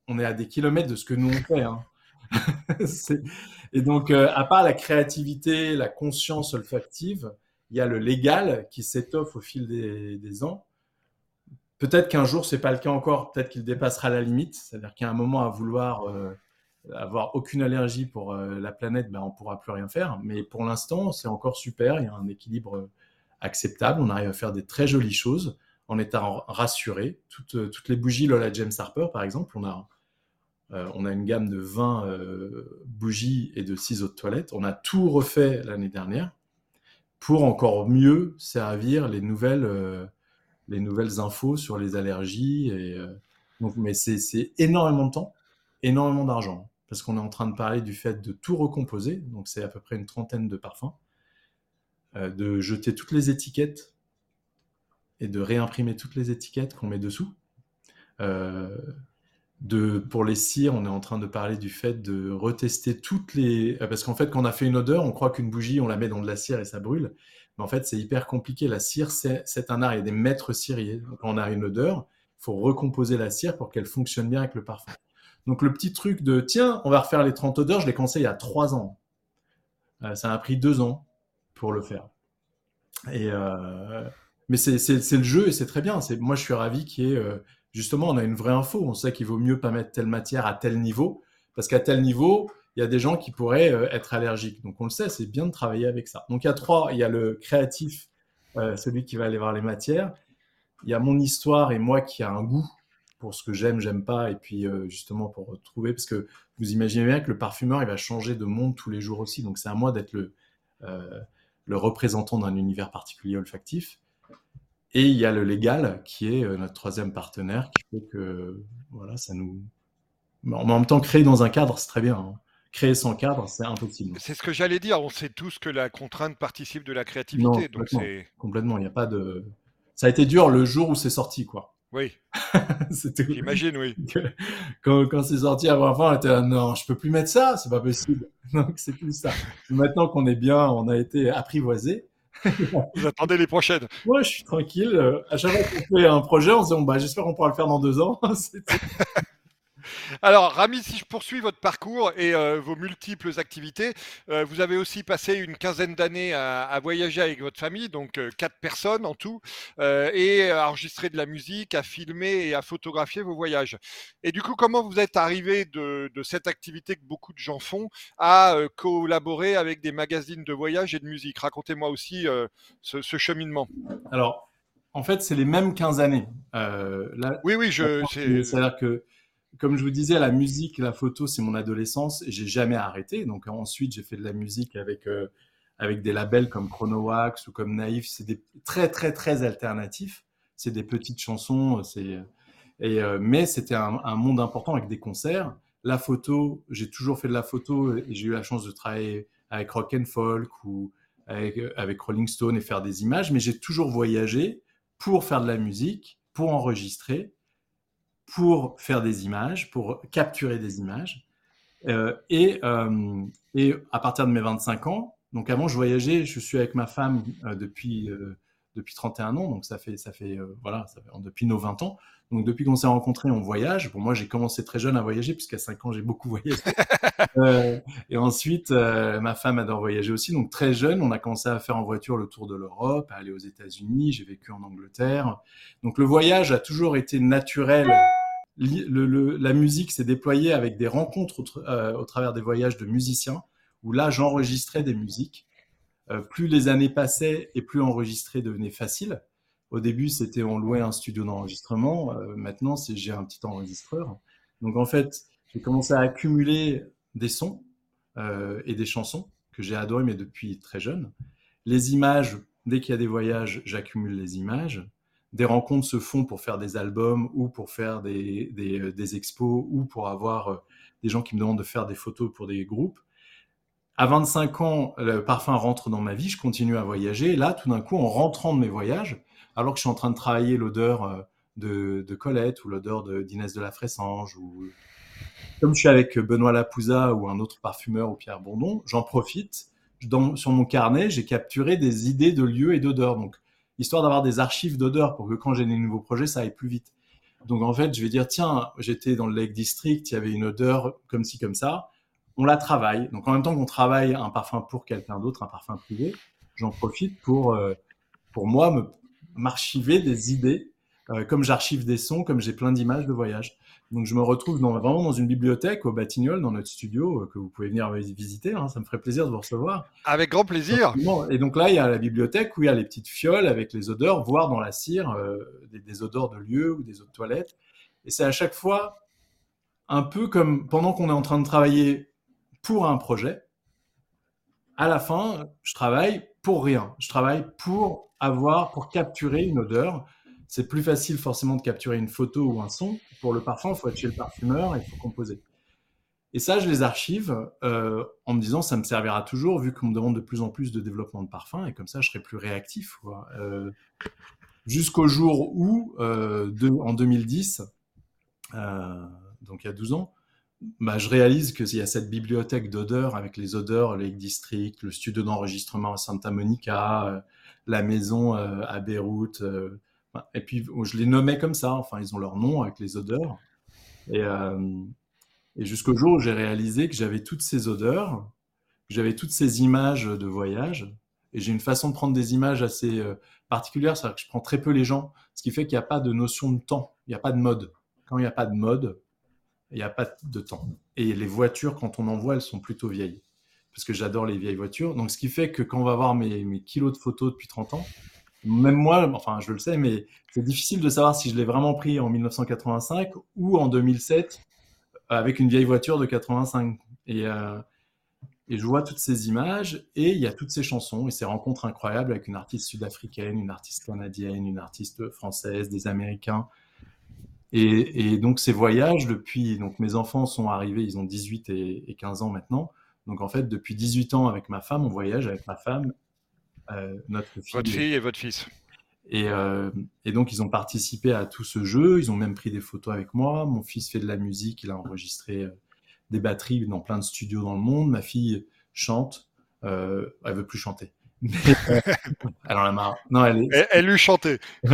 S3: on est à des kilomètres de ce que nous on fait. Hein. et donc, euh, à part la créativité, la conscience olfactive, il y a le légal qui s'étoffe au fil des, ans. Peut-être qu'un jour, c'est pas le cas encore. Peut-être qu'il dépassera la limite. C'est-à-dire a un moment à vouloir avoir aucune allergie pour euh, la planète, ben, on pourra plus rien faire. Mais pour l'instant, c'est encore super. Il y a un équilibre euh, acceptable. On arrive à faire des très jolies choses en étant rassuré. Toutes, euh, les bougies Lola James Harper, par exemple, on a, on a une gamme de 20 bougies et de ciseaux de toilette. On a tout refait l'année dernière pour encore mieux servir les nouvelles, les nouvelles infos sur les allergies. Et, donc, mais c'est énormément de temps, énormément d'argent, parce qu'on est en train de parler du fait de tout recomposer. Donc, c'est à peu près une trentaine de parfums, de jeter toutes les étiquettes et de réimprimer toutes les étiquettes qu'on met dessous. Euh, de, pour les cires, on est en train de parler du fait de retester toutes les... Euh, parce qu'en fait, quand on a fait une odeur, on croit qu'une bougie, on la met dans de la cire et ça brûle. Mais en fait, c'est hyper compliqué. La cire, c'est un art. Il y a des maîtres ciriers. Quand on a une odeur, il faut recomposer la cire pour qu'elle fonctionne bien avec le parfum. Donc le petit truc de, tiens, on va refaire les 30 odeurs, je il y a 3 ans. Euh, ça a pris 2 ans pour le faire. Et, mais c'est le jeu et c'est très bien. Moi, je suis ravi qu'il y ait, euh, justement, on a une vraie info. On sait qu'il vaut mieux pas mettre telle matière à tel niveau, parce qu'à tel niveau, il y a des gens qui pourraient euh, être allergiques. Donc, on le sait, c'est bien de travailler avec ça. Donc, il y a trois. Il y a le créatif, euh, celui qui va aller voir les matières. Il y a mon histoire et moi qui a un goût pour ce que j'aime, j'aime pas, et puis justement pour retrouver, parce que vous imaginez bien que le parfumeur, il va changer de monde tous les jours aussi. Donc, c'est à moi d'être le, le représentant d'un univers particulier olfactif. Et il y a le légal qui est euh, notre troisième partenaire qui fait que voilà, ça nous. En même temps, créer dans un cadre, c'est très bien. Hein. Créer sans cadre, c'est impossible.
S2: C'est ce que j'allais dire. On sait tous que la contrainte participe de la créativité.
S3: donc complètement. Il n'y a pas de. Ça a été dur le jour où c'est sorti, quoi.
S2: Oui. J'imagine, oui.
S3: Quand, quand c'est sorti avant on était non, je peux plus mettre ça, c'est pas possible. Donc c'est plus ça. Maintenant qu'on est bien, on a été apprivoisé.
S2: Vous attendez les prochaines.
S3: Moi, je suis tranquille. À chaque fois qu'on fait un projet, on se dit bah, j'espère qu'on pourra le faire dans deux ans.
S2: Alors, Rami, si je poursuis votre parcours et euh, vos multiples activités, euh, vous avez aussi passé une quinzaine d'années à, voyager avec votre famille, donc euh, quatre personnes en tout, et à enregistrer de la musique, à filmer et à photographier vos voyages. Et du coup, comment vous êtes arrivé de, cette activité que beaucoup de gens font à collaborer avec des magazines de voyage et de musique? Racontez-moi aussi ce, cheminement.
S3: Alors, en fait, c'est les mêmes 15 années.
S2: oui, oui, je.
S3: C'est-à-dire que comme je vous disais, la musique, la photo, c'est mon adolescence j'ai jamais arrêté. Donc ensuite, j'ai fait de la musique avec euh, avec des labels comme Chronowax ou comme Naïf. C'est des très très très alternatifs. C'est des petites chansons. Et euh, mais c'était un, monde important avec des concerts. La photo, j'ai toujours fait de la photo et j'ai eu la chance de travailler avec Rock and Folk ou avec Rolling Stone et faire des images. Mais j'ai toujours voyagé pour faire de la musique, pour enregistrer pour faire des images, pour capturer des images. Euh, et, euh, et, à partir de mes 25 ans, donc avant je voyageais, je suis avec ma femme euh, depuis, depuis 31 ans, donc ça fait, ça fait, voilà, ça fait, depuis nos 20 ans. Donc depuis qu'on s'est rencontrés, on voyage. Pour moi, j'ai commencé très jeune à voyager, puisqu'à 5 ans, j'ai beaucoup voyagé. et ensuite, ma femme adore voyager aussi. Donc très jeune, on a commencé à faire en voiture le tour de l'Europe, à aller aux États-Unis. J'ai vécu en Angleterre. Donc le voyage a toujours été naturel la musique s'est déployée avec des rencontres euh, au, travers des voyages de musiciens, où là, j'enregistrais des musiques. Euh, plus les années passaient et plus enregistrer devenait facile. Au début, c'était on louait un studio d'enregistrement. Euh, maintenant, j'ai un petit enregistreur. Donc en fait, j'ai commencé à accumuler des sons et des chansons que j'ai adorées, mais depuis très jeune. Les images, dès qu'il y a des voyages, j'accumule les images des rencontres se font pour faire des albums ou pour faire des, des, euh, expos ou pour avoir euh, des gens qui me demandent de faire des photos pour des groupes. À 25 ans, le parfum rentre dans ma vie, je continue à voyager. là, tout d'un coup, en rentrant de mes voyages, alors que je suis en train de travailler l'odeur euh, de, de, Colette ou l'odeur d'Inès de, la Fressange, ou comme je suis avec Benoît Lapouza ou un autre parfumeur ou Pierre Bondon, j'en profite. Sur mon carnet, j'ai capturé des idées de lieux et d'odeurs. Donc, histoire d'avoir des archives d'odeurs pour que quand j'ai des nouveaux projets, ça aille plus vite. Donc en fait, je vais dire, tiens, j'étais dans le Lake District, il y avait une odeur comme ci, comme ça. On la travaille. Donc en même temps qu'on travaille un parfum pour quelqu'un d'autre, un parfum privé, j'en profite pour, euh, pour moi, m'archiver des idées, euh, comme j'archive des sons, comme j'ai plein d'images de voyage. Donc je me retrouve dans, vraiment dans une bibliothèque au Batignolles, dans notre studio, euh, que vous pouvez venir visiter. Hein, ça me ferait plaisir de vous recevoir.
S2: Avec grand plaisir.
S3: Et donc là, il y a la bibliothèque où il y a les petites fioles avec les odeurs, voire dans la cire, euh, des, odeurs de lieux ou des eaux de toilette. Et c'est à chaque fois un peu comme pendant qu'on est en train de travailler pour un projet, à la fin, je travaille pour rien. Je travaille pour avoir, pour capturer une odeur. C'est plus facile forcément de capturer une photo ou un son. Pour le parfum, il faut être chez le parfumeur et il faut composer. Et ça, je les archive euh, en me disant, ça me servira toujours, vu qu'on me demande de plus en plus de développement de parfum, et comme ça, je serai plus réactif. Euh, jusqu'au jour où, euh, en 2010, donc il y a 12 ans, bah, je réalise qu'il y a cette bibliothèque d'odeurs avec les odeurs Lake District, le studio d'enregistrement à Santa Monica, la maison à Beyrouth. Et puis, je les nommais comme ça. Enfin, ils ont leur nom avec les odeurs. Et, et jusqu'au jour où j'ai réalisé que j'avais toutes ces odeurs, que j'avais toutes ces images de voyage. Et j'ai une façon de prendre des images assez euh, particulière, c'est-à-dire que je prends très peu les gens, ce qui fait qu'il n'y a pas de notion de temps, il n'y a pas de mode. Quand il n'y a pas de mode, il n'y a pas de temps. Et les voitures, quand on en voit, elles sont plutôt vieilles. Parce que j'adore les vieilles voitures. Donc, ce qui fait que quand on va voir mes kilos de photos depuis 30 ans, même moi, enfin, je le sais, mais c'est difficile de savoir si je l'ai vraiment pris en 1985 ou en 2007 avec une vieille voiture de 85. Et, euh, et je vois toutes ces images et il y a toutes ces chansons et ces rencontres incroyables avec une artiste sud-africaine, une artiste canadienne, une artiste française, des Américains. Et, donc ces voyages depuis, donc mes enfants sont arrivés, ils ont 18 et, 15 ans maintenant. Donc en fait, depuis 18 ans avec ma femme, on voyage avec ma femme, euh, notre fille.
S2: Votre fille et votre fils.
S3: Euh, et, donc, ils ont participé à tout ce jeu. Ils ont même pris des photos avec moi. Mon fils fait de la musique. Il a enregistré euh, des batteries dans plein de studios dans le monde. Ma fille chante. Euh, elle veut plus chanter. elle en a marre.
S2: Non, elle, elle, lui chantait.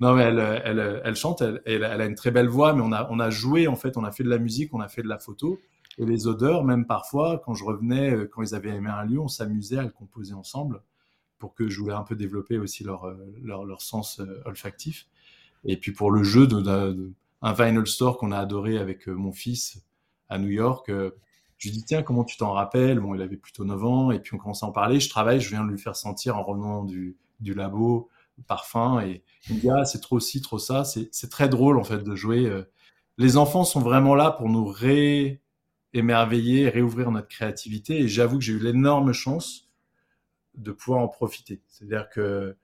S3: non, mais elle, elle, elle chante. Elle, elle, a une très belle voix, mais on a, on a joué en fait. On a fait de la musique, on a fait de la photo et les odeurs. Même parfois, quand je revenais, quand ils avaient aimé un lieu, on s'amusait à le composer ensemble pour que je voulais un peu développer aussi leur, euh, leur, sens euh, olfactif. Et puis pour le jeu de, un vinyl store qu'on a adoré avec euh, mon fils à New York, je lui dis tiens comment tu t'en rappelles? Bon, il avait plutôt 9 ans et puis on commence à en parler. Je travaille, je viens de lui faire sentir en revenant du, du labo parfum et il me dit ah c'est trop ci trop ça. C'est très drôle en fait de jouer. Les enfants sont vraiment là pour nous réémerveiller, réouvrir notre créativité et j'avoue que j'ai eu l'énorme chance de pouvoir en profiter. C'est-à-dire que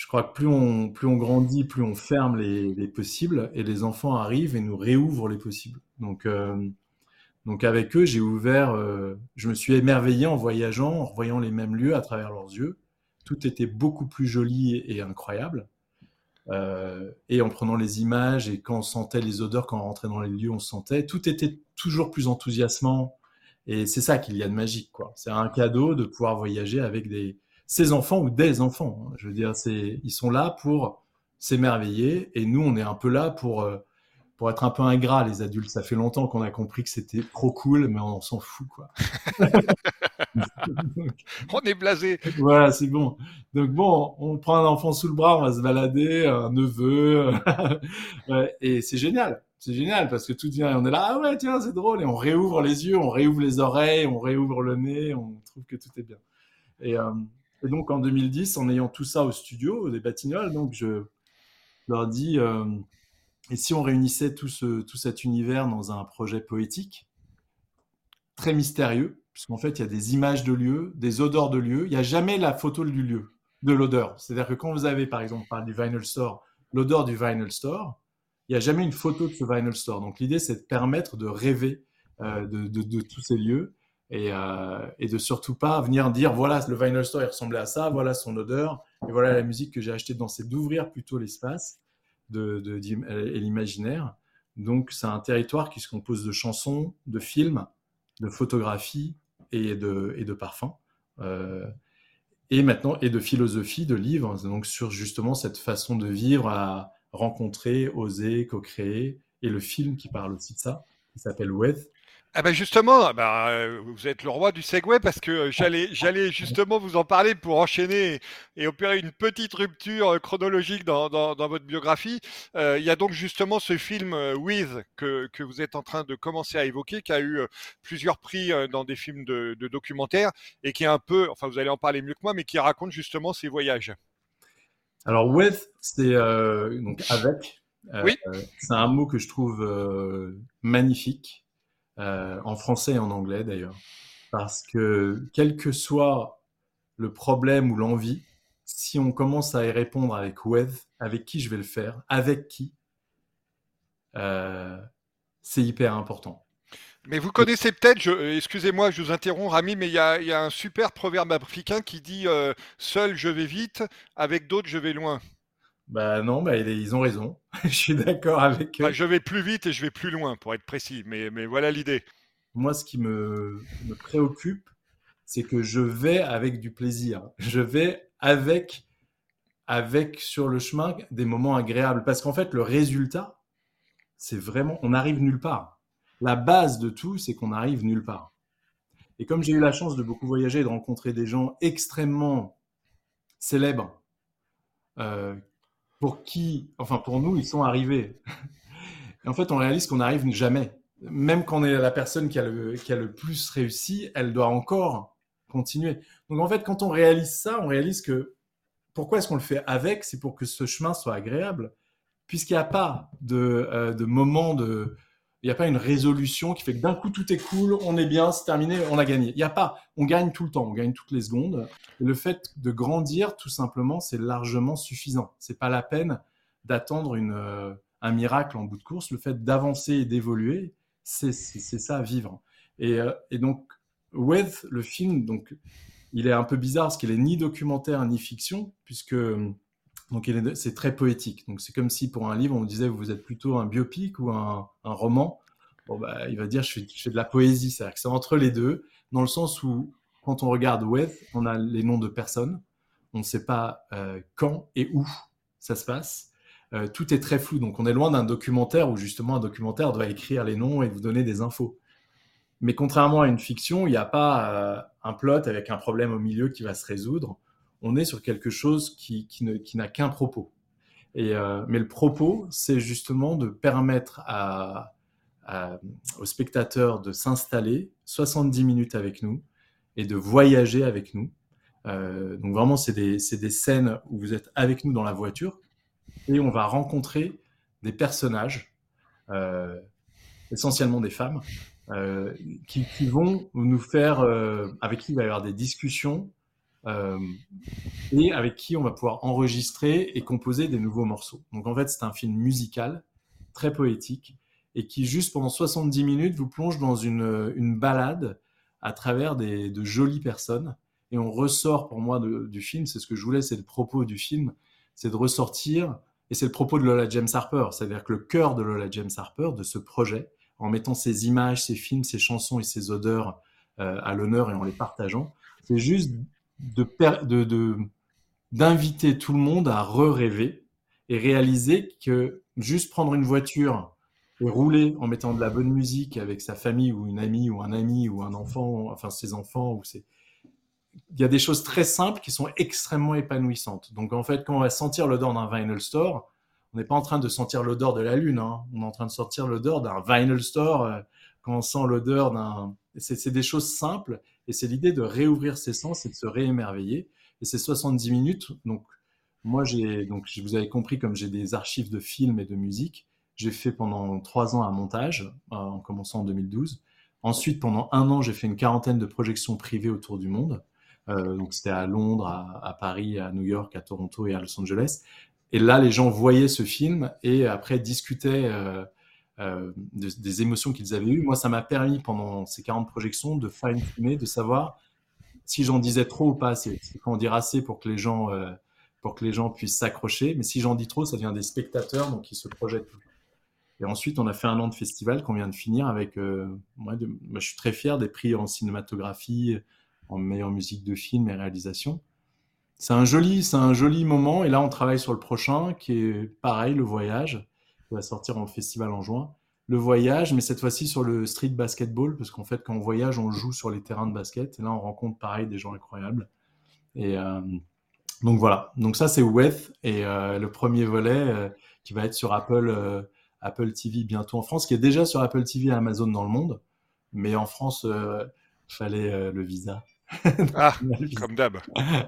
S3: je crois que plus on, plus on grandit, plus on ferme les, possibles et les enfants arrivent et nous réouvrent les possibles. Donc, euh, donc avec eux, j'ai ouvert, euh, je me suis émerveillé en voyageant, en voyant les mêmes lieux à travers leurs yeux. Tout était beaucoup plus joli et, incroyable. Euh, et en prenant les images et quand on sentait les odeurs, quand on rentrait dans les lieux, on sentait. Tout était toujours plus enthousiasmant, et c'est ça qu'il y a de magique, quoi. C'est un cadeau de pouvoir voyager avec des, ses enfants ou des enfants. Hein. Je veux dire, c'est, ils sont là pour s'émerveiller et nous, on est un peu là pour, euh, pour être un peu ingrat, les adultes. Ça fait longtemps qu'on a compris que c'était trop cool, mais on s'en fout, quoi.
S2: on est blasé.
S3: Voilà, c'est bon. Donc bon, on prend un enfant sous le bras, on va se balader, un neveu, et c'est génial c'est génial parce que tout vient, on est là, ah ouais, tiens, c'est drôle, et on réouvre les yeux, on réouvre les oreilles, on réouvre le nez, on trouve que tout est bien. Et, euh, donc en 2010, en ayant tout ça au studio, des Batignolles, donc je leur dis, euh, et si on réunissait tout, ce, tout cet univers dans un projet poétique, très mystérieux, puisqu'en fait, il y a des images de lieux, des odeurs de lieux, il n'y a jamais la photo du lieu, de l'odeur. C'est-à-dire que quand vous avez, par exemple, par du vinyl store, l'odeur du vinyl store, il n'y a jamais une photo de ce vinyl store. Donc l'idée, c'est de permettre de rêver euh, de, tous ces lieux et, euh, et, de surtout pas venir dire voilà, le vinyl store, il ressemblait à ça, voilà son odeur, et voilà la musique que j'ai achetée dans. C'est d'ouvrir plutôt l'espace de, et l'imaginaire. Donc c'est un territoire qui se compose de chansons, de films, de photographies et de, et de parfums. Euh, et maintenant, et de philosophie, de livres, donc sur justement cette façon de vivre à, rencontrer, oser, co-créer, et le film qui parle aussi de ça, qui s'appelle With,
S2: ah ben justement, ah ben, vous êtes le roi du Segway parce que euh, j'allais, justement vous en parler pour enchaîner et opérer une petite rupture euh, chronologique dans, votre biographie. Euh, il y a donc justement ce film With que, vous êtes en train de commencer à évoquer, qui a eu plusieurs prix dans des films de, de documentaires et qui est un peu, enfin vous allez en parler mieux que moi, mais qui raconte justement ses voyages.
S3: Alors with, c'est euh, donc avec
S2: oui.
S3: C'est un mot que je trouve magnifique, en français et en anglais d'ailleurs. Parce que quel que soit le problème ou l'envie, si on commence à y répondre avec with, avec qui je vais le faire, avec qui, c'est hyper important.
S2: Mais vous connaissez peut-être, euh, excusez-moi, je vous interromps, Rami, mais il y, a, un super proverbe africain qui dit euh, Seul je vais vite, avec d'autres je vais loin.
S3: Bah non, bah, ils ont raison. je suis d'accord avec eux.
S2: je vais plus vite et je vais plus loin, pour être précis, mais, mais voilà l'idée.
S3: Moi, ce qui me, me préoccupe, c'est que je vais avec du plaisir. Je vais avec, avec sur le chemin des moments agréables. Parce qu'en fait, le résultat, c'est vraiment, on n'arrive nulle part la base de tout, c'est qu'on arrive nulle part. Et comme j'ai eu la chance de beaucoup voyager et de rencontrer des gens extrêmement célèbres, euh, pour qui, enfin pour nous, ils sont arrivés. Et en fait, on réalise qu'on n'arrive jamais. Même quand on est la personne qui a, le, qui a le plus réussi, elle doit encore continuer. Donc en fait, quand on réalise ça, on réalise que pourquoi est-ce qu'on le fait avec? C'est pour que ce chemin soit agréable, puisqu'il n'y a pas de, euh, de moment de, il n'y a pas une résolution qui fait que d'un coup tout est cool, on est bien, c'est terminé, on a gagné. Il n'y a pas, on gagne tout le temps, on gagne toutes les secondes. Et le fait de grandir, tout simplement, c'est largement suffisant. C'est pas la peine d'attendre une, euh, un miracle en bout de course. Le fait d'avancer et d'évoluer, c'est ça vivre. Et, euh, et donc, With, le film, donc, il est un peu bizarre parce qu'il est ni documentaire ni fiction, puisque donc c'est très poétique. Donc c'est comme si pour un livre on disait vous êtes plutôt un biopic ou un, roman. Bon bah il va dire je fais, de la poésie, c'est-à-dire que c'est entre les deux, dans le sens où quand on regarde Web, on a les noms de personnes, on ne sait pas euh, quand et où ça se passe. Euh, tout est très flou, donc on est loin d'un documentaire où justement un documentaire doit écrire les noms et vous donner des infos. Mais contrairement à une fiction, il n'y a pas euh, un plot avec un problème au milieu qui va se résoudre on est sur quelque chose qui, n'a qu'un propos. Euh, mais le propos, c'est justement de permettre à, aux spectateurs de s'installer 70 minutes avec nous et de voyager avec nous. Euh, donc vraiment, c'est des, des, scènes où vous êtes avec nous dans la voiture et on va rencontrer des personnages, euh, essentiellement des femmes, qui, qui, vont nous faire, avec qui il va y avoir des discussions euh, et avec qui on va pouvoir enregistrer et composer des nouveaux morceaux. Donc en fait, c'est un film musical, très poétique, et qui juste pendant 70 minutes vous plonge dans une, une balade à travers des, de jolies personnes. Et on ressort pour moi du film, c'est ce que je voulais, c'est le propos du film, c'est de ressortir, et c'est le propos de Lola James Harper, c'est-à-dire que le cœur de Lola James Harper, de ce projet, en mettant ses images, ses films, ses chansons et ses odeurs euh, à l'honneur et en les partageant, c'est juste de, d'inviter tout le monde à re-rêver et réaliser que juste prendre une voiture et rouler en mettant de la bonne musique avec sa famille ou une amie ou un ami ou un enfant, enfin ses enfants, ou c'est il y a des choses très simples qui sont extrêmement épanouissantes. Donc en fait, quand on va sentir l'odeur d'un vinyl store, on n'est pas en train de sentir l'odeur de la lune, hein. on est en train de sentir l'odeur d'un vinyl store. Euh, quand on sent l'odeur d'un, c'est des choses simples et c'est l'idée de réouvrir ses sens et de se réémerveiller. Et c'est 70 minutes. Donc, moi, j'ai, donc, vous avez compris, comme j'ai des archives de films et de musique, j'ai fait pendant trois ans un montage, euh, en commençant en 2012. Ensuite, pendant un an, j'ai fait une quarantaine de projections privées autour du monde. Euh, donc, c'était à Londres, à, Paris, à New York, à Toronto et à Los Angeles. Et là, les gens voyaient ce film et après discutaient euh, euh, des émotions qu'ils avaient eues. Moi, ça m'a permis pendant ces 40 projections de fine-tuner, de savoir si j'en disais trop ou pas assez. C'est quand dit assez pour que les gens, euh, pour que les gens puissent s'accrocher, mais si j'en dis trop, ça devient des spectateurs, donc ils se projettent. Et ensuite, on a fait un an de festival qu'on vient de finir avec. Euh, moi, je suis très fier des prix en cinématographie, en meilleure musique de film et réalisation. C'est un joli, c'est un joli moment. Et là, on travaille sur le prochain, qui est pareil, le voyage va sortir en festival en juin. Le voyage, mais cette fois-ci sur le street basketball, parce qu'en fait, quand on voyage, on joue sur les terrains de basket. Et là, on rencontre pareil des gens incroyables. Et euh, donc voilà. Donc ça, c'est Weth et euh, le premier volet euh, qui va être sur Apple, Apple TV bientôt en France, qui est déjà sur Apple TV et Amazon dans le monde. Mais en France, il fallait le visa.
S2: ah, comme d'hab.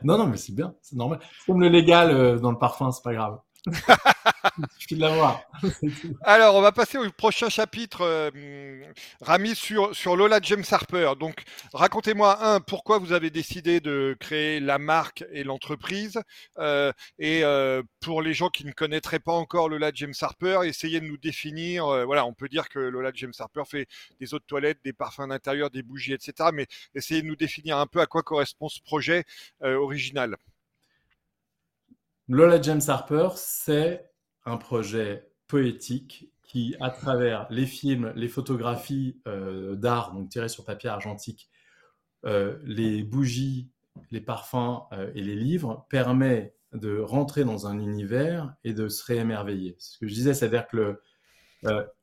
S3: non, non, mais c'est bien, c'est normal. Comme le légal dans le parfum, c'est pas grave. Suffit de l'avoir.
S2: Alors, on va passer au prochain chapitre, euh, Rami, sur, sur Lola James Harper. Donc, racontez-moi, un, pourquoi vous avez décidé de créer la marque et l'entreprise. Euh, et euh, pour les gens qui ne connaîtraient pas encore Lola James Harper, essayez de nous définir. voilà, on peut dire que Lola James Harper fait des eaux de toilette, des parfums d'intérieur, des bougies, etc. Mais essayez de nous définir un peu à quoi correspond ce projet original.
S3: Lola James Harper, c'est un projet poétique qui, à travers les films, les photographies euh, d'art, donc tirées sur papier argentique, euh, les bougies, les parfums euh, et les livres, permet de rentrer dans un univers et de se réémerveiller. Ce que je disais, c'est-à-dire que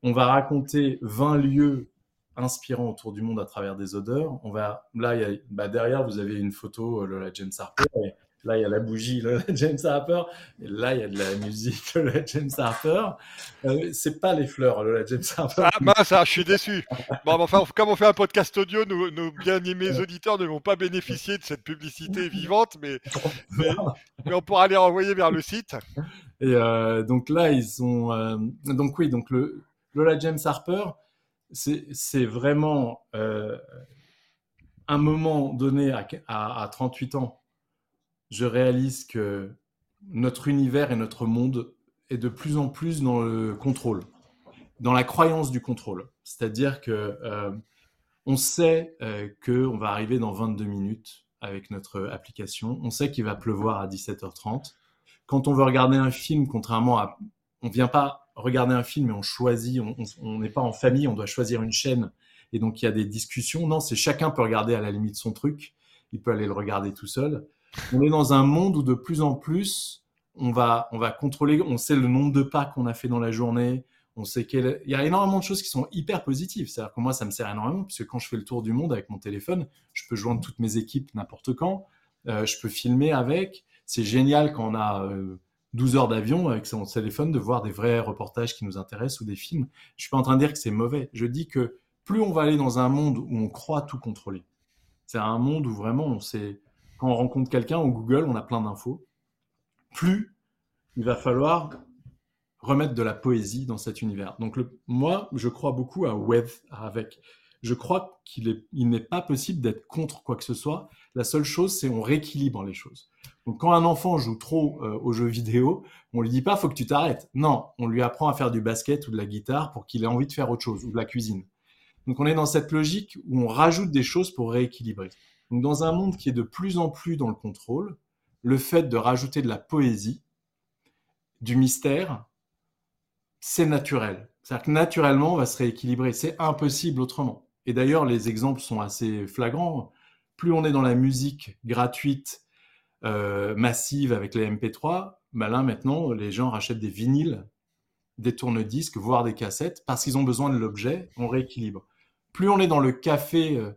S3: on va raconter 20 lieux inspirants autour du monde à travers des odeurs. On va, là, bah, derrière, vous avez une photo Lola James Harper. Là, il y a la bougie Lola James Harper. Et là, il y a de la musique Lola James Harper. Euh, c'est pas les fleurs Lola James Harper.
S2: Ah mince, ah, je suis déçu. Bon, enfin, comme on fait un podcast audio, nos, nos bien-aimés auditeurs ne vont pas bénéficier de cette publicité vivante, mais, mais, mais on pourra les renvoyer vers le site.
S3: Et euh, donc là, ils ont. euh, donc oui, donc le Lola James Harper, c'est vraiment euh, un moment donné à, à, à 38 ans. Je réalise que notre univers et notre monde est de plus en plus dans le contrôle, dans la croyance du contrôle. C'est-à-dire que euh, on sait euh, que on va arriver dans 22 minutes avec notre application. On sait qu'il va pleuvoir à 17h30 quand on veut regarder un film, contrairement à, on vient pas regarder un film et on choisit, on n'est pas en famille, on doit choisir une chaîne et donc il y a des discussions. Non, c'est chacun peut regarder à la limite son truc, il peut aller le regarder tout seul. On est dans un monde où de plus en plus on va, on va contrôler, on sait le nombre de pas qu'on a fait dans la journée, on sait quel, il y a énormément de choses qui sont hyper positives. C'est-à-dire que moi ça me sert énormément puisque quand je fais le tour du monde avec mon téléphone, je peux joindre toutes mes équipes n'importe quand, Euh, je peux filmer avec c'est génial quand on a euh, 12 heures d'avion avec son téléphone de voir des vrais reportages qui nous intéressent ou des films. Je suis pas en train de dire que c'est mauvais. Je dis que plus on va aller dans un monde où on croit tout contrôler, c'est un monde où vraiment on sait, quand on rencontre quelqu'un au Google, on a plein d'infos, plus il va falloir remettre de la poésie dans cet univers. Donc moi, je crois beaucoup à with avec. Je crois qu'il est, il n'est pas possible d'être contre quoi que ce soit. La seule chose, c'est on rééquilibre les choses. Donc quand un enfant joue trop euh, aux jeux vidéo, on lui dit pas faut que tu t'arrêtes. Non, on lui apprend à faire du basket ou de la guitare pour qu'il ait envie de faire autre chose ou de la cuisine. Donc on est dans cette logique où on rajoute des choses pour rééquilibrer. Donc dans un monde qui est de plus en plus dans le contrôle, le fait de rajouter de la poésie, du mystère, c'est naturel. C'est-à-dire que naturellement, on va se rééquilibrer. C'est impossible autrement. Et d'ailleurs, les exemples sont assez flagrants. Plus on est dans la musique gratuite, euh, massive avec les MP3, ben là maintenant, les gens rachètent des vinyles, des tourne-disques, voire des cassettes, parce qu'ils ont besoin de l'objet, on rééquilibre. Plus on est dans le café euh,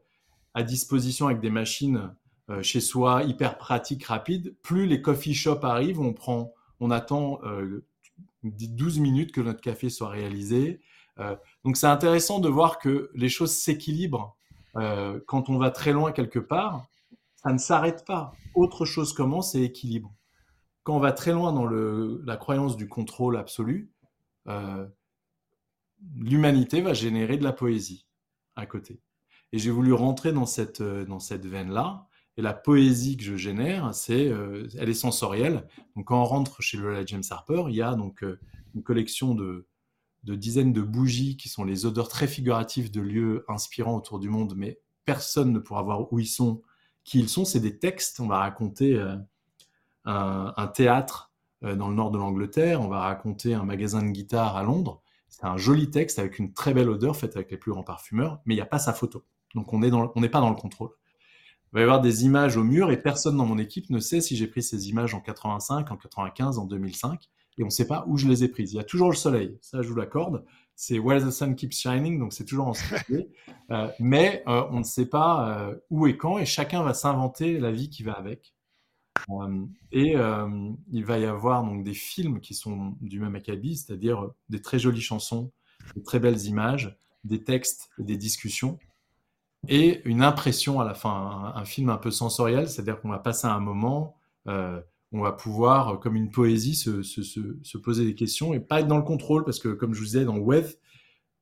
S3: à disposition avec des machines euh, chez soi, hyper pratiques, rapides, plus les coffee shops arrivent, on prend, on attend euh, 12 minutes que notre café soit réalisé. Euh, donc c'est intéressant de voir que les choses s'équilibrent euh, quand on va très loin quelque part. Ça ne s'arrête pas. Autre chose commence et équilibre. Quand on va très loin dans la croyance du contrôle absolu, euh, l'humanité va générer de la poésie à côté. Et j'ai voulu rentrer dans cette, euh, dans cette veine-là. Et la poésie que je génère, c'est, euh, elle est sensorielle. Donc quand on rentre chez Lola James Harper, il y a donc euh, une collection de, de dizaines de bougies qui sont les odeurs très figuratives de lieux inspirants autour du monde, mais personne ne pourra voir où ils sont, qui ils sont. C'est des textes. On va raconter un, un théâtre dans le nord de l'Angleterre. On va raconter un magasin de guitare à Londres. C'est un joli texte avec une très belle odeur faite avec les plus grands parfumeurs, mais il n'y a pas sa photo. Donc on n'est pas dans le contrôle. Il va y avoir des images au mur et personne dans mon équipe ne sait si j'ai pris ces images en 85, en 95, en 2005 et on ne sait pas où je les ai prises. Il y a toujours le soleil, ça je vous l'accorde. C'est Where the Sun Keeps Shining, donc c'est toujours en soleil. Euh, mais euh, on ne sait pas euh, où et quand et chacun va s'inventer la vie qui va avec. Et il va y avoir donc des films qui sont du même acabit, c'est-à-dire des très jolies chansons, des très belles images, des textes et des discussions et une impression à la fin, un, film un peu sensoriel, c'est-à-dire qu'on va passer un moment, euh, on va pouvoir, comme une poésie, se, poser des questions et pas être dans le contrôle, parce que comme je vous disais, dans Web,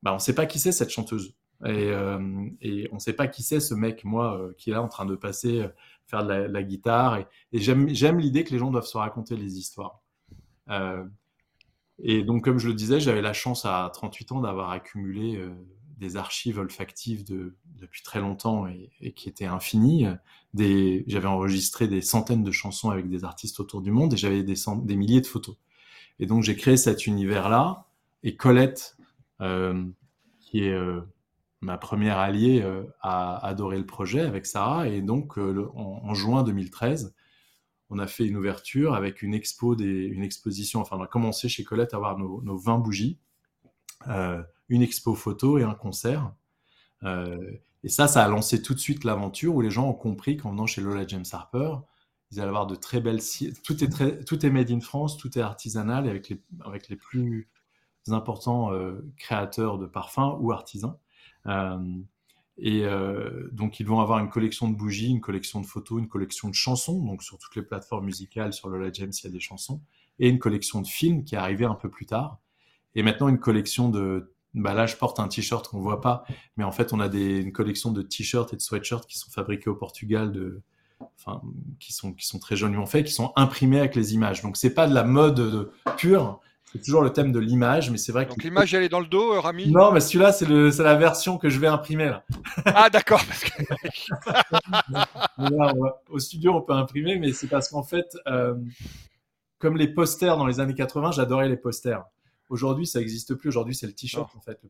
S3: bah, on ne sait pas qui c'est cette chanteuse. Et, on ne sait pas qui c'est ce mec, moi, qui est là en train de passer, faire de la, guitare. Et, et j'aime l'idée que les gens doivent se raconter les histoires. et donc, comme je le disais, j'avais la chance à 38 ans d'avoir accumulé des archives olfactives de, depuis très longtemps et, qui étaient infinies. J'avais enregistré des centaines de chansons avec des artistes autour du monde et j'avais des, des, milliers de photos. Et donc j'ai créé cet univers-là. Et Colette, euh, qui est euh, ma première alliée, euh, a adoré le projet avec Sarah. Et donc en, juin 2013, on a fait une ouverture avec une expo, des, une exposition. Enfin, on a commencé chez Colette à avoir nos, nos 20 bougies une expo photo et un concert. Euh, et ça, ça a lancé tout de suite l'aventure où les gens ont compris qu'en venant chez Lola James Harper, ils allaient avoir de très belles. Tout est, très, tout est made in France, tout est artisanal avec les, avec les plus importants euh, créateurs de parfums ou artisans. Euh, et donc, ils vont avoir une collection de bougies, une collection de photos, une collection de chansons. Donc, sur toutes les plateformes musicales, sur Lola James, il y a des chansons. Et une collection de films qui est arrivée un peu plus tard. Et maintenant, une collection de bah là, je porte un t-shirt qu'on voit pas, mais en fait, on a des, une collection de t-shirts et de sweatshirts qui sont fabriqués au Portugal, de, enfin, qui sont qui sont très joliment faits, qui sont imprimés avec les images. Donc, c'est pas de la mode pure. C'est toujours le thème de l'image, mais c'est vrai que.
S2: Donc l'image, elle est dans le dos, euh, Rami?
S3: Non, mais celui-là, c'est le, c'est la version que je vais imprimer là.
S2: Ah d'accord. Parce que...
S3: au studio, on peut imprimer, mais c'est parce qu'en fait, euh, comme les posters dans les années 80, j'adorais les posters. Aujourd'hui, ça n'existe plus. Aujourd'hui, c'est le t-shirt, en fait.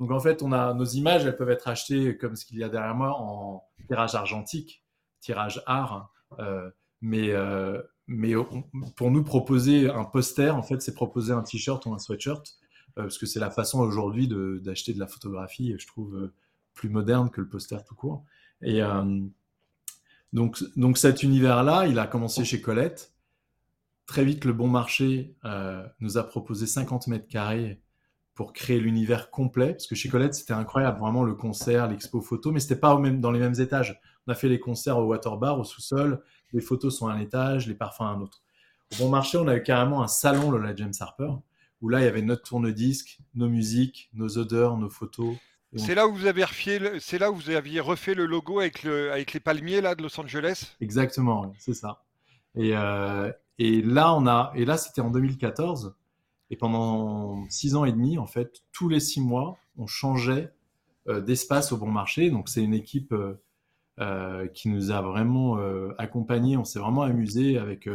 S3: Donc, en fait, on a nos images, elles peuvent être achetées comme ce qu'il y a derrière moi en tirage argentique, tirage art. Euh, mais euh, mais pour nous proposer un poster, en fait, c'est proposer un t-shirt ou un sweatshirt, euh, parce que c'est la façon aujourd'hui d'acheter de, la photographie, je trouve, plus moderne que le poster tout court. Et donc, donc cet univers-là, il a commencé chez Colette. Très vite, le bon marché euh, nous a proposé 50 mètres carrés pour créer l'univers complet, parce que chez Colette, c'était incroyable, vraiment le concert, l'expo photo, mais c'était pas au même, dans les mêmes étages. On a fait les concerts au water bar, au sous-sol, les photos sont à un étage, les parfums à un autre. Au bon marché, on a eu carrément un salon, le James Harper, où là, il y avait notre tourne-disque, nos musiques, nos odeurs, nos photos.
S2: C'est là où vous avez refait, c'est là où vous aviez refait le logo avec le, avec les palmiers là de Los Angeles?
S3: Exactement, c'est ça. Et, euh, et là, on a, et là, c'était en 2014. Et pendant six ans et demi, en fait, tous les six mois, on changeait euh, d'espace au bon marché. Donc, c'est une équipe euh, euh, qui nous a vraiment accompagnés. On s'est vraiment amusé avec,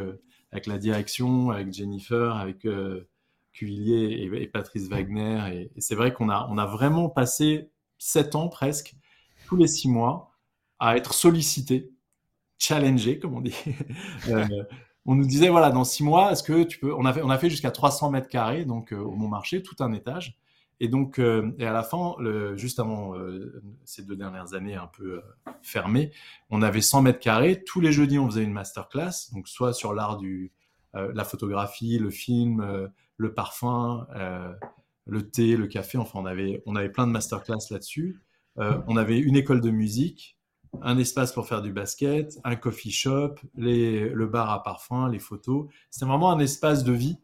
S3: avec la direction, avec Jennifer, avec Cuvillier et, Patrice Wagner. Et, c'est vrai qu'on a, on a vraiment passé sept ans presque, tous les six mois, à être sollicité, challengé, comme on dit. on nous disait voilà dans six mois est-ce que tu peux on a fait on a fait jusqu'à 300 mètres carrés donc euh, au Mont Marché tout un étage. Et donc euh, et à la fin le, juste avant euh, ces deux dernières années un peu fermées on avait 100 mètres carrés. Tous les jeudis on faisait une masterclass donc soit sur l'art du la photographie le film le parfum le thé le café enfin on avait on avait plein de masterclass là-dessus. On avait une école de musique un espace pour faire du basket, un coffee shop, le bar à parfum, les photos. C'était vraiment un espace de vie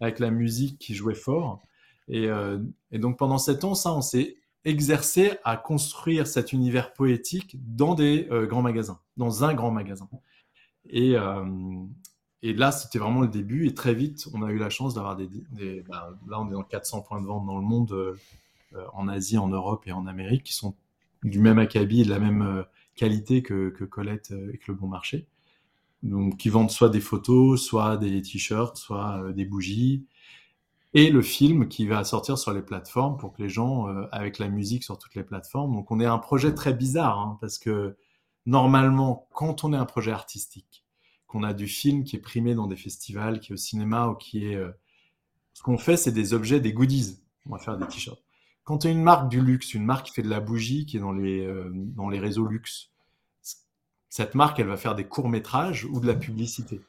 S3: avec la musique qui jouait fort. Et, euh, donc pendant sept ans, ça, on s'est exercé à construire cet univers poétique dans des euh, grands magasins, dans un grand magasin. Et, euh, là, c'était vraiment le début. Et très vite, on a eu la chance d'avoir des... Bah, là, on est dans 400 points de vente dans le monde, en Asie, en Europe et en Amérique, qui sont du même acabit, de la même qualité que, Colette euh, et que le bon marché. Donc, qui vendent soit des photos, soit des t-shirts, soit euh, des bougies. Et le film qui va sortir sur les plateformes pour que les gens, euh, avec la musique sur toutes les plateformes. Donc, on est un projet très bizarre, hein, parce que normalement, quand on est un projet artistique, qu'on a du film qui est primé dans des festivals, qui est au cinéma ou qui est. ce qu'on fait, c'est des objets, des goodies. On va faire des t-shirts. Quand tu as une marque du luxe, une marque qui fait de la bougie, qui est dans les, euh, dans les réseaux luxe, cette marque, elle va faire des courts-métrages ou de la publicité.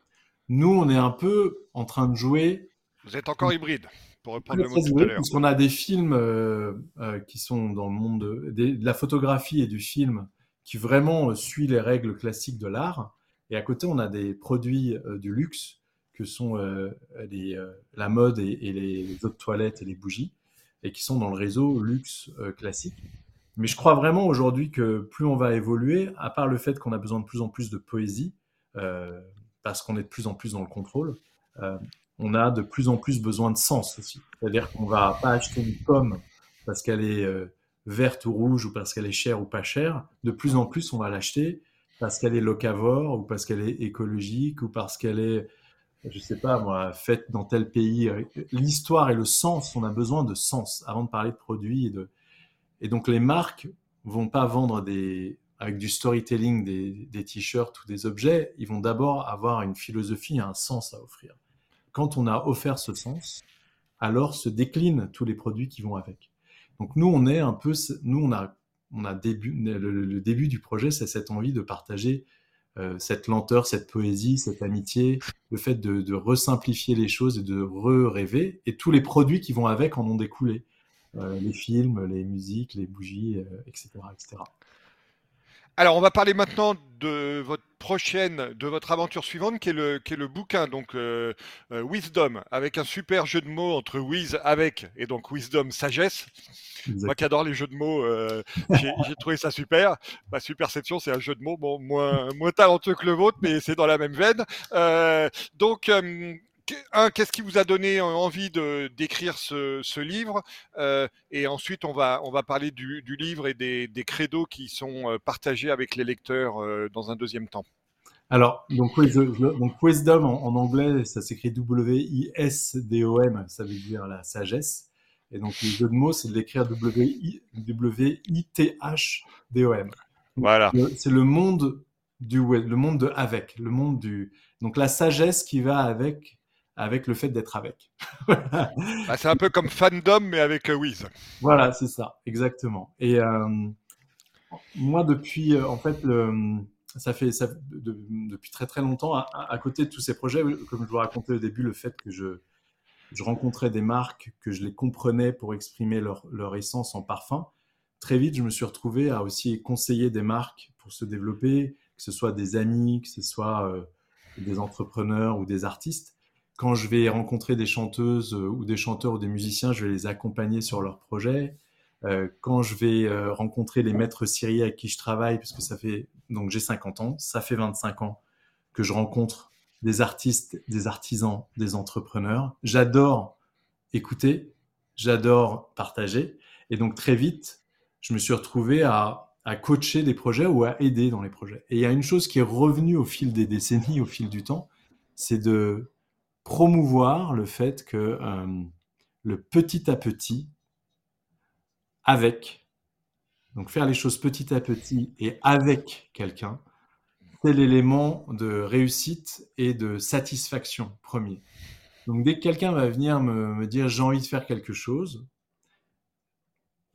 S3: Nous, on est un peu en train de jouer.
S2: Vous êtes encore hybride, pour reprendre le mot tout à l'heure.
S3: Parce qu'on a des films euh, euh, qui sont dans le monde de, la photographie et du film qui vraiment suit les règles classiques de l'art. Et à côté, on a des produits du luxe que sont la mode et, et, les eaux de toilette et les bougies, et qui sont dans le réseau luxe classique. Mais je crois vraiment aujourd'hui que plus on va évoluer, à part le fait qu'on a besoin de plus en plus de poésie, euh, parce qu'on est de plus en plus dans le contrôle, euh, on a de plus en plus besoin de sens aussi. C'est-à-dire qu'on va pas acheter une pomme parce qu'elle est euh, verte ou rouge ou parce qu'elle est chère ou pas chère. De plus en plus, on va l'acheter parce qu'elle est locavore ou parce qu'elle est écologique ou parce qu'elle est, je sais pas moi, faite dans tel pays. L'histoire et le sens, on a besoin de sens avant de parler de produits et de, et donc les marques vont pas vendre des avec du storytelling des, t-shirts ou des objets, ils vont d'abord avoir une philosophie, un sens à offrir. Quand on a offert ce sens, alors se déclinent tous les produits qui vont avec. Donc nous, on est un peu, nous on a, on a début, le, début du projet, c'est cette envie de partager euh, cette lenteur, cette poésie, cette amitié, le fait de, de resimplifier les choses et de re-rêver, et tous les produits qui vont avec en ont découlé. Euh, les films, les musiques, les bougies, etc., euh, etc.
S2: Alors, on va parler maintenant de votre prochaine, de votre aventure suivante, qui est le, qui est le bouquin, donc euh, Wisdom, avec un super jeu de mots entre Wiz avec et donc Wisdom sagesse. Moi qui adore les jeux de mots, j'ai trouvé ça super. Ma superception, c'est un jeu de mots, bon, moins, moins talentueux que le vôtre, mais c'est dans la même veine. donc, qu'est-ce qui vous a donné envie de d'écrire ce, livre euh, Et ensuite, on va on va parler du, livre et des, des, credos qui sont euh, partagés avec les lecteurs euh, dans un deuxième temps.
S3: Alors, donc, wisdom en, anglais, ça s'écrit W-I-S-D-O-M, ça veut dire la sagesse. Et donc, le jeu de mots, c'est de l'écrire W-I-T-H-D-O-M.
S2: Voilà.
S3: C'est le monde du le monde de avec, le monde du. Donc, la sagesse qui va avec avec le fait d'être avec.
S2: Bah, c'est un peu comme fandom, mais avec euh, Wiz.
S3: Voilà, c'est ça, exactement. Et euh, moi, depuis, euh, en fait, ça fait ça, depuis très très longtemps, à, côté de tous ces projets, comme je vous racontais au début, le fait que je, je rencontrais des marques, que je les comprenais pour exprimer leur, leur essence en parfum, très vite, je me suis retrouvé à aussi conseiller des marques pour se développer, que ce soit des amis, que ce soit des entrepreneurs ou des artistes quand je vais rencontrer des chanteuses euh, ou des chanteurs ou des musiciens, je vais les accompagner sur leurs projets. Euh, quand je vais euh, rencontrer les maîtres syriens avec qui je travaille, puisque ça fait donc j'ai 50 ans, ça fait 25 ans que je rencontre des artistes, des artisans, des entrepreneurs. J'adore écouter, j'adore partager, et donc très vite, je me suis retrouvé à coacher des projets ou à aider dans les projets. Et il y a une chose qui est revenue au fil des décennies, au fil du temps, c'est de promouvoir le fait que euh, le petit à petit, avec, donc faire les choses petit à petit et avec quelqu'un, c'est l'élément de réussite et de satisfaction premier. Donc dès que quelqu'un va venir me, me dire j'ai envie de faire quelque chose,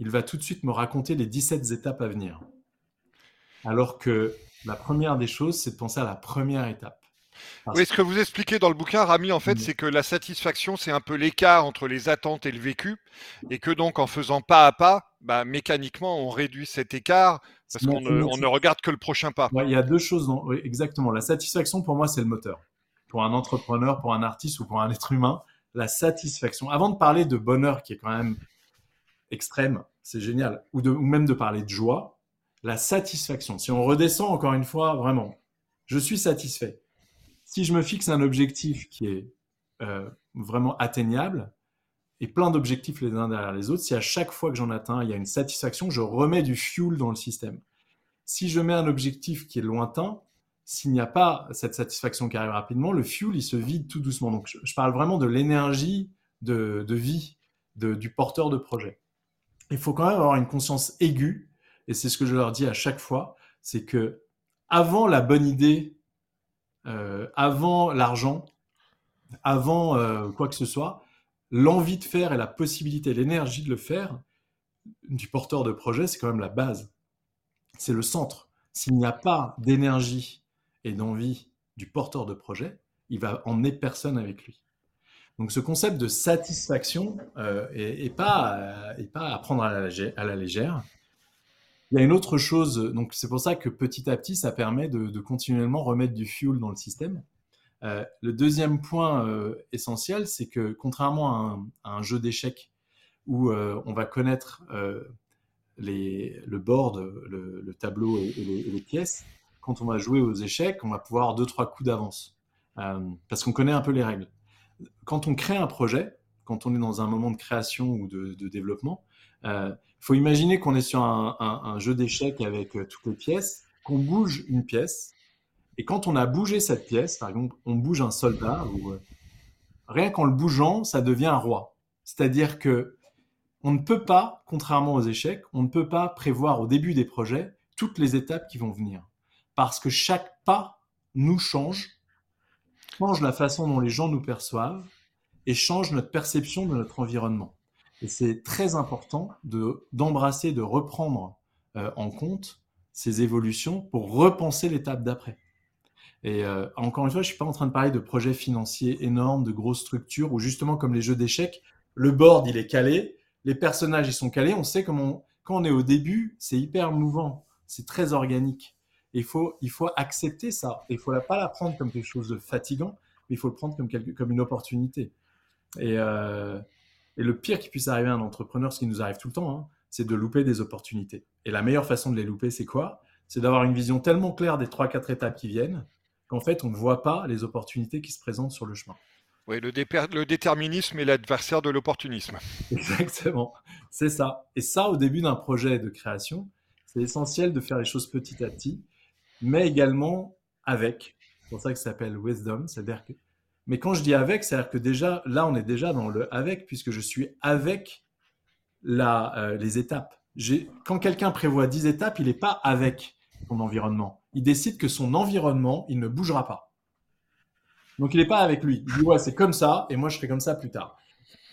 S3: il va tout de suite me raconter les 17 étapes à venir. Alors que la première des choses, c'est de penser à la première étape.
S2: Oui, ce que vous expliquez dans le bouquin, Rami, en fait, mm. c'est que la satisfaction, c'est un peu l'écart entre les attentes et le vécu, et que donc en faisant pas à pas, bah, mécaniquement, on réduit cet écart parce qu'on ne, regarde que le prochain pas.
S3: il y a deux choses, exactement. La satisfaction, pour moi, c'est le moteur. Pour un entrepreneur, pour un artiste ou pour un être humain, la satisfaction. Avant de parler de bonheur, qui est quand même extrême, c'est génial, ou, de, ou même de parler de joie, la satisfaction. Si on redescend encore une fois, vraiment, je suis satisfait si je me fixe un objectif qui est euh, vraiment atteignable, et plein d'objectifs les uns derrière les autres, si à chaque fois que j'en atteins, il y a une satisfaction, je remets du fuel dans le système. Si je mets un objectif qui est lointain, s'il n'y a pas cette satisfaction qui arrive rapidement, le fuel, il se vide tout doucement. Donc, je, parle vraiment de l'énergie de, vie du porteur de projet. Il faut quand même avoir une conscience aiguë, et c'est ce que je leur dis à chaque fois, c'est que avant la bonne idée euh, avant l'argent, avant euh, quoi que ce soit, l'envie de faire et la possibilité, l'énergie de le faire du porteur de projet, c'est quand même la base. C'est le centre. S'il n'y a pas d'énergie et d'envie du porteur de projet, il va emmener personne avec lui. Donc ce concept de satisfaction euh, pas, pas à prendre à la, légère, Il y a une autre chose, donc c'est pour ça que petit à petit, ça permet de, continuellement remettre du fuel dans le système. Euh, le deuxième point euh, essentiel, c'est que contrairement à un, jeu d'échecs où euh, on va connaître le board, le, tableau et, les, pièces, quand on va jouer aux échecs, on va pouvoir deux, trois coups d'avance parce qu'on connaît un peu les règles. Quand on crée un projet, quand on est dans un moment de création ou de développement, faut imaginer qu'on est sur un, jeu d'échecs avec euh, toutes les pièces, qu'on bouge une pièce, et quand on a bougé cette pièce, par exemple, on bouge un soldat, ou, euh, rien qu'en le bougeant, ça devient un roi. C'est-à-dire que on ne peut pas, contrairement aux échecs, on ne peut pas prévoir au début des projets toutes les étapes qui vont venir. Parce que chaque pas nous change, change la façon dont les gens nous perçoivent et change notre perception de notre environnement. Et c'est très important de, d'embrasser, de reprendre euh, en compte ces évolutions pour repenser l'étape d'après. Et euh, encore une fois, je suis pas en train de parler de projets financiers énormes, de grosses structures, où justement, comme les jeux d'échecs, le board, il est calé, les personnages, ils sont calés, on sait comment, quand on est au début, c'est hyper mouvant, c'est très organique. il faut, il faut accepter ça. Il faut pas la prendre comme quelque chose de fatigant, mais il faut le prendre comme, quelque, comme une opportunité. Et, euh, et le pire qui puisse arriver à un entrepreneur, ce qui nous arrive tout le temps, hein, c'est de louper des opportunités. Et la meilleure façon de les louper, c'est quoi? C'est d'avoir une vision tellement claire des 3-4 étapes qui viennent qu'en fait, on ne voit pas les opportunités qui se présentent sur le chemin.
S2: Oui, le, le déterminisme est l'adversaire de l'opportunisme.
S3: Exactement, c'est ça. Et ça, au début d'un projet de création, c'est essentiel de faire les choses petit à petit, mais également avec. C'est pour ça que ça s'appelle wisdom, c'est-à-dire que mais quand je dis avec, c'est-à-dire que déjà, là, on est déjà dans le avec, puisque je suis avec euh, les étapes. Quand quelqu'un prévoit 10 étapes, il n'est pas avec son environnement. Il décide que son environnement, il ne bougera pas. Donc, il n'est pas avec lui. Il dit, ouais, c'est comme ça, et moi, je ferai comme ça plus tard.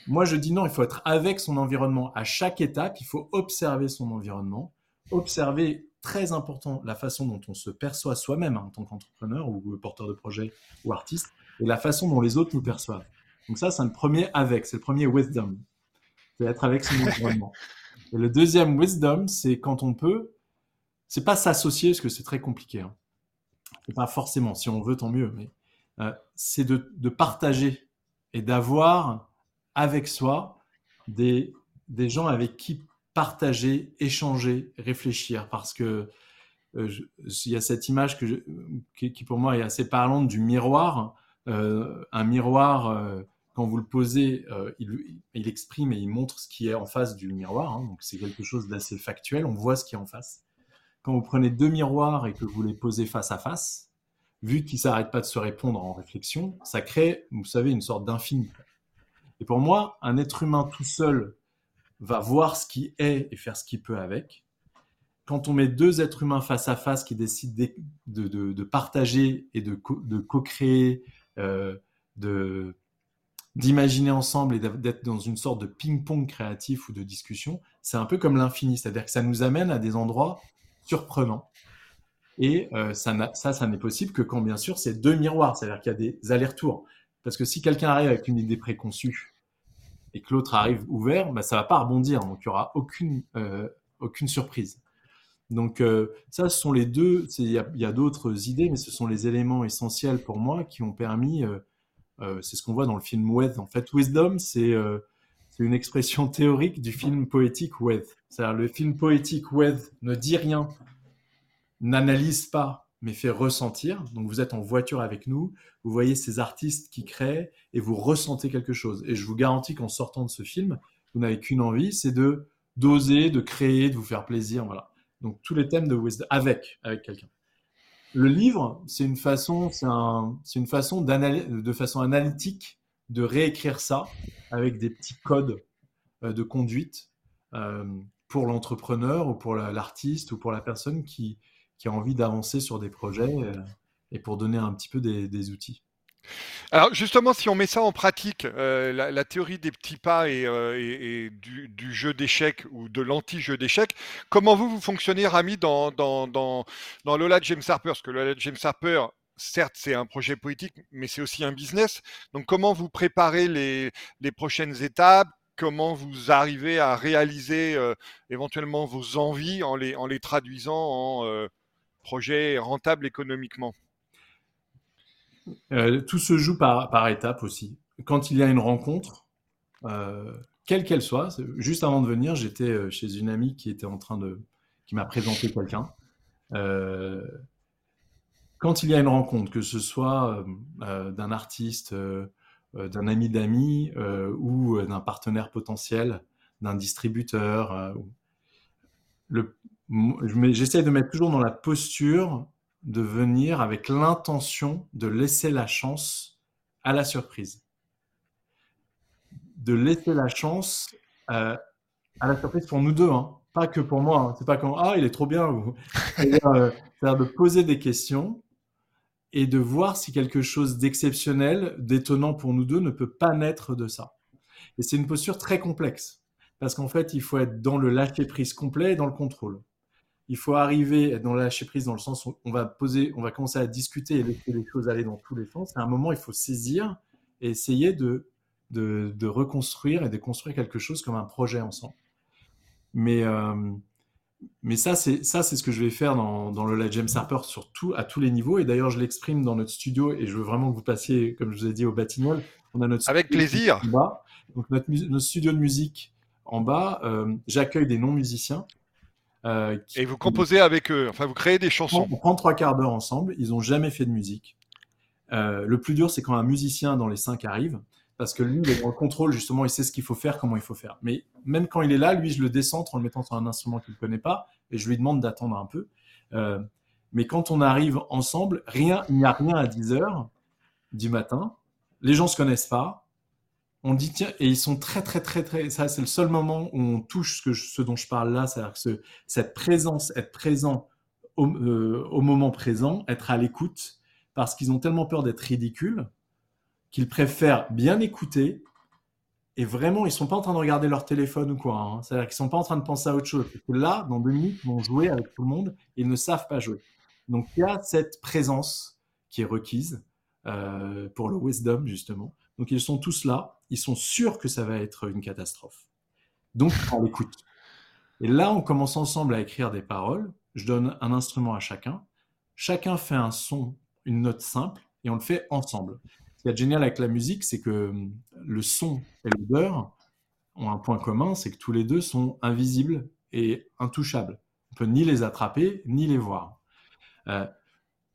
S3: Moi, je dis non, il faut être avec son environnement. À chaque étape, il faut observer son environnement, observer très important la façon dont on se perçoit soi-même hein, en tant qu'entrepreneur ou porteur de projet ou artiste et la façon dont les autres nous perçoivent. Donc ça, c'est le premier avec, c'est le premier wisdom. C'est être avec son environnement. Et le deuxième wisdom, c'est quand on peut, c'est pas s'associer, parce que c'est très compliqué. Hein. Pas forcément, si on veut, tant mieux, mais euh, c'est de, partager et d'avoir avec soi des, gens avec qui partager, échanger, réfléchir, parce que euh, il y a cette image que qui, pour moi est assez parlante du miroir. Euh, un miroir, euh, quand vous le posez, euh, il, exprime et il montre ce qui est en face du miroir. Hein, donc c'est quelque chose d'assez factuel. On voit ce qui est en face. Quand vous prenez deux miroirs et que vous les posez face à face, vu qu'ils s'arrêtent pas de se répondre en réflexion, ça crée, vous savez, une sorte d'infini. Et pour moi, un être humain tout seul va voir ce qui est et faire ce qu'il peut avec. Quand on met deux êtres humains face à face qui décident de, partager et de co-créer, de d'imaginer ensemble et d'être dans une sorte de ping-pong créatif ou de discussion, c'est un peu comme l'infini, c'est-à-dire que ça nous amène à des endroits surprenants. Et euh, ça, ça, ça n'est possible que quand, bien sûr, c'est deux miroirs, c'est-à-dire qu'il y a des allers-retours. Parce que si quelqu'un arrive avec une idée préconçue et que l'autre arrive ouvert, bah, ça va pas rebondir, donc il n'y aura aucune, euh, aucune surprise. Donc euh, ça, ce sont les deux, il y a, d'autres idées, mais ce sont les éléments essentiels pour moi qui ont permis, euh, euh, c'est ce qu'on voit dans le film Weth. En fait, Wisdom, c'est une expression théorique du film poétique Weth. C'est-à-dire le film poétique Weth ne dit rien, n'analyse pas, mais fait ressentir. Donc vous êtes en voiture avec nous, vous voyez ces artistes qui créent et vous ressentez quelque chose. Et je vous garantis qu'en sortant de ce film, vous n'avez qu'une envie, c'est de d'oser, de créer, de vous faire plaisir, voilà. Donc tous les thèmes de wisdom avec avec quelqu'un. Le livre, c'est une façon, c'est un, une façon de façon analytique de réécrire ça avec des petits codes euh, de conduite euh, pour l'entrepreneur ou pour l'artiste ou pour la personne qui, qui a envie d'avancer sur des projets euh, et pour donner un petit peu des outils.
S2: Alors justement, si on met ça en pratique, euh, la, théorie des petits pas et, euh, du, jeu d'échecs ou de l'anti-jeu d'échecs, comment vous, vous fonctionnez, Rami, dans, dans, dans, Lola James Harper? Parce que Lola James Harper, certes, c'est un projet politique, mais c'est aussi un business. Donc comment vous préparez les, prochaines étapes? Comment vous arrivez à réaliser éventuellement vos envies en les traduisant en projets rentables économiquement?
S3: Tout se joue par, étapes aussi. Quand il y a une rencontre, quelle qu'elle soit, juste avant de venir, j'étais chez une amie qui était en train de, qui m'a présenté quelqu'un. quand il y a une rencontre, que ce soit d'un artiste, euh, d'un ami d'amis euh, ou euh, d'un partenaire potentiel, d'un distributeur. J'essaie de mettre toujours dans la posture de venir avec l'intention de laisser la chance à la surprise. De laisser la chance à la surprise pour nous deux, hein. pas que pour moi. Hein. C'est pas comme ah il est trop bien. C'est-à-dire de poser des questions et de voir si quelque chose d'exceptionnel, d'étonnant pour nous deux, ne peut pas naître de ça. Et c'est une posture très complexe, parce qu'en fait, il faut être dans le lâcher-prise complet et dans le contrôle. Il faut arriver dans le lâcher-prise dans le sens où on va poser, on va commencer à discuter et laisser les choses aller dans tous les sens. À un moment, il faut saisir et essayer de, de, de reconstruire et de construire quelque chose comme un projet ensemble. Mais euh, mais ça, c'est ça, c'est ce que je vais faire dans, dans le James Harper sur à tous les niveaux. Et d'ailleurs, je l'exprime dans notre studio et je veux vraiment que vous passiez, comme je vous ai dit, au Batignolles.
S2: On a notre avec plaisir.
S3: En bas. Donc notre, notre, studio de musique en bas. Euh, j'accueille des non musiciens.
S2: Euh, et vous composez avec eux. Enfin, vous créez des chansons.
S3: On prend trois quarts d'heure ensemble. Ils n'ont jamais fait de musique. Euh, le plus dur, c'est quand un musicien dans les cinq arrive parce que lui, il est dans le contrôle, justement, il sait ce qu'il faut faire, comment il faut faire. Mais même quand il est là, lui, je le décentre en le mettant sur un instrument qu'il ne connaît pas, et je lui demande d'attendre un peu. Euh, mais quand on arrive ensemble, rien, il n'y a rien à 10 heures du matin, les gens ne se connaissent pas, on dit tiens, et ils sont très, très, très, très, ça c'est le seul moment où on touche ce, que ce dont je parle là, c'est-à-dire que cette présence, être présent au, euh, au moment présent, être à l'écoute, parce qu'ils ont tellement peur d'être ridicules, qu'ils préfèrent bien écouter et vraiment, ils sont pas en train de regarder leur téléphone ou quoi. Hein. C'est-à-dire qu'ils sont pas en train de penser à autre chose. là, dans deux minutes, ils vont jouer avec tout le monde ils ne savent pas jouer. Donc, il y a cette présence qui est requise euh, pour le wisdom, justement. Donc, ils sont tous là. Ils sont sûrs que ça va être une catastrophe. Donc, on l'écoute. Et là, on commence ensemble à écrire des paroles. Je donne un instrument à chacun. Chacun fait un son, une note simple, et on le fait ensemble. Ce qui est génial avec la musique, c'est que hum, le son et l'odeur ont un point commun, c'est que tous les deux sont invisibles et intouchables. On peut ni les attraper, ni les voir. Euh,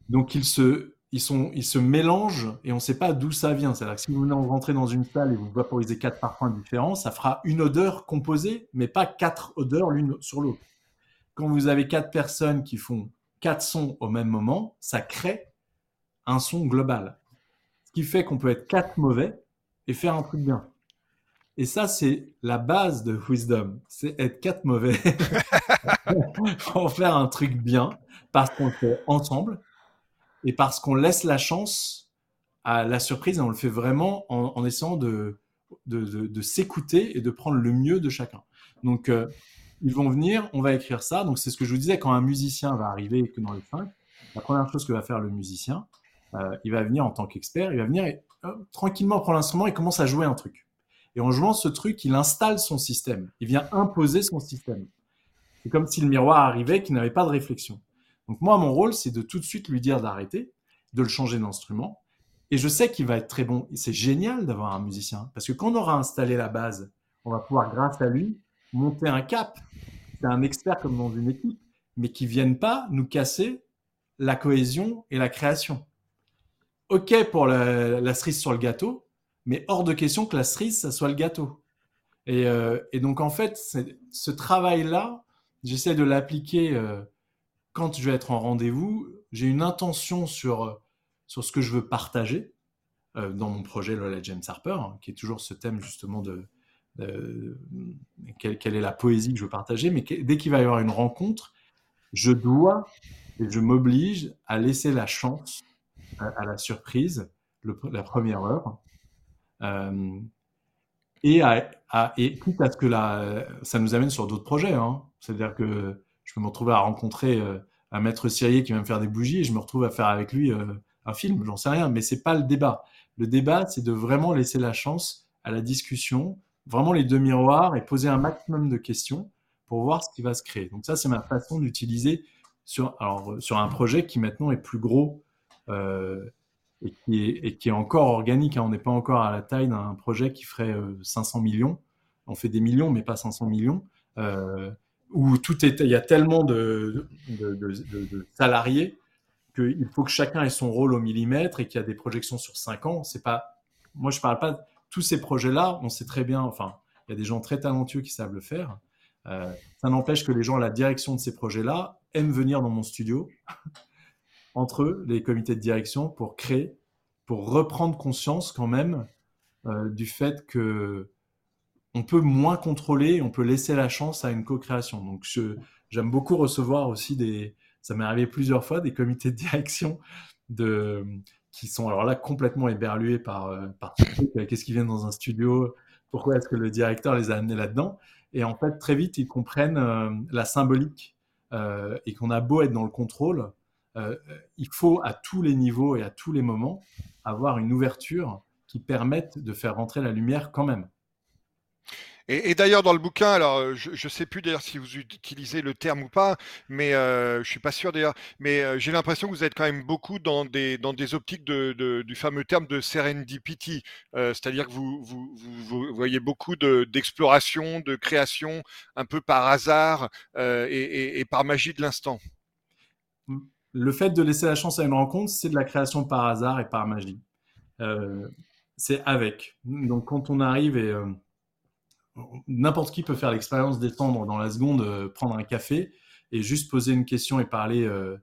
S3: donc ils se, ils, se mélangent et on ne sait pas d'où ça vient. C'est-à-dire que si vous rentrez dans une salle et vous vaporisez quatre parfums différents, ça fera une odeur composée, mais pas quatre odeurs l'une sur l'autre. Quand vous avez quatre personnes qui font quatre sons au même moment, ça crée un son global qui fait qu'on peut être quatre mauvais et faire un truc bien. Et ça, c'est la base de Wisdom. C'est être quatre mauvais pour faire un truc bien parce qu'on fait ensemble et parce qu'on laisse la chance à la surprise et on le fait vraiment en, essayant de, s'écouter et de prendre le mieux de chacun. Donc, euh, ils vont venir, on va écrire ça. Donc, c'est ce que je vous disais quand un musicien va arriver que dans les cinq, la première chose que va faire le musicien, euh, il va venir en tant qu'expert, il va venir et tranquillement prendre l'instrument et commence à jouer un truc. Et en jouant ce truc, il installe son système. Il vient imposer son système. C'est comme si le miroir arrivait qui n'avait pas de réflexion. Donc moi, mon rôle, c'est de tout de suite lui dire d'arrêter, de le changer d'instrument. Et je sais qu'il va être très bon. C'est génial d'avoir un musicien. Parce que quand on aura installé la base, on va pouvoir, grâce à lui, monter un cap. C'est un expert comme dans une équipe, mais qui ne vienne pas nous casser la cohésion et la création. OK pour la, cerise sur le gâteau, mais hors de question que la cerise, ça soit le gâteau. Et, euh, donc, en fait, ce travail-là, j'essaie de l'appliquer euh, quand je vais être en rendez-vous. J'ai une intention sur, sur ce que je veux partager euh, dans mon projet Lola James Harper, hein, qui est toujours ce thème justement de, quelle, est la poésie que je veux partager. Mais dès qu'il va y avoir une rencontre, je dois et je m'oblige à laisser la chance à, la surprise, la première heure. Euh, et, à, à, et quitte à ce que la, ça nous amène sur d'autres projets. Hein. C'est-à-dire que je peux me retrouver à rencontrer euh, un maître Syrier qui va me faire des bougies et je me retrouve à faire avec lui euh, un film, j'en sais rien, mais c'est pas le débat. Le débat, c'est de vraiment laisser la chance à la discussion, vraiment les deux miroirs et poser un maximum de questions pour voir ce qui va se créer. Donc ça, c'est ma façon d'utiliser sur, sur un projet qui maintenant est plus gros euh, et, qui est, encore organique. Hein. On n'est pas encore à la taille d'un projet qui ferait 500 millions. On fait des millions, mais pas 500 millions. Euh, où tout est, il y a tellement de, de, de, de salariés qu'il faut que chacun ait son rôle au millimètre et qu'il y a des projections sur 5 ans. C'est pas, moi, je parle pas tous ces projets-là. On sait très bien, enfin, il y a des gens très talentueux qui savent le faire. Euh, ça n'empêche que les gens à la direction de ces projets-là aiment venir dans mon studio, entre eux, les comités de direction, pour créer, pour reprendre conscience quand même euh, du fait que on peut moins contrôler, on peut laisser la chance à une co-création. Donc, j'aime beaucoup recevoir aussi des, ça m'est arrivé plusieurs fois, des comités de direction de, qui sont alors là complètement éberlués par, euh, par qu'est-ce qui vient dans un studio, pourquoi est-ce que le directeur les a amenés là-dedans. Et en fait, très vite, ils comprennent euh, la symbolique euh, et qu'on a beau être dans le contrôle, il faut à tous les niveaux et à tous les moments avoir une ouverture qui permette de faire rentrer la lumière quand même.
S2: Et, d'ailleurs, dans le bouquin, alors euh, je ne sais plus d'ailleurs si vous utilisez le terme ou pas, mais euh, je suis pas sûr d'ailleurs, mais euh, j'ai l'impression que vous êtes quand même beaucoup dans des, dans des optiques de, du fameux terme de serendipity, euh, c'est-à-dire que vous, vous, vous, voyez beaucoup d'exploration, de, création, un peu par hasard et, et, par magie de l'instant.
S3: Le fait de laisser la chance à une rencontre, c'est de la création par hasard et par magie. c'est avec. Donc quand on arrive et n'importe qui peut faire l'expérience d'étendre dans la seconde, euh, prendre un café et juste poser une question et parler euh,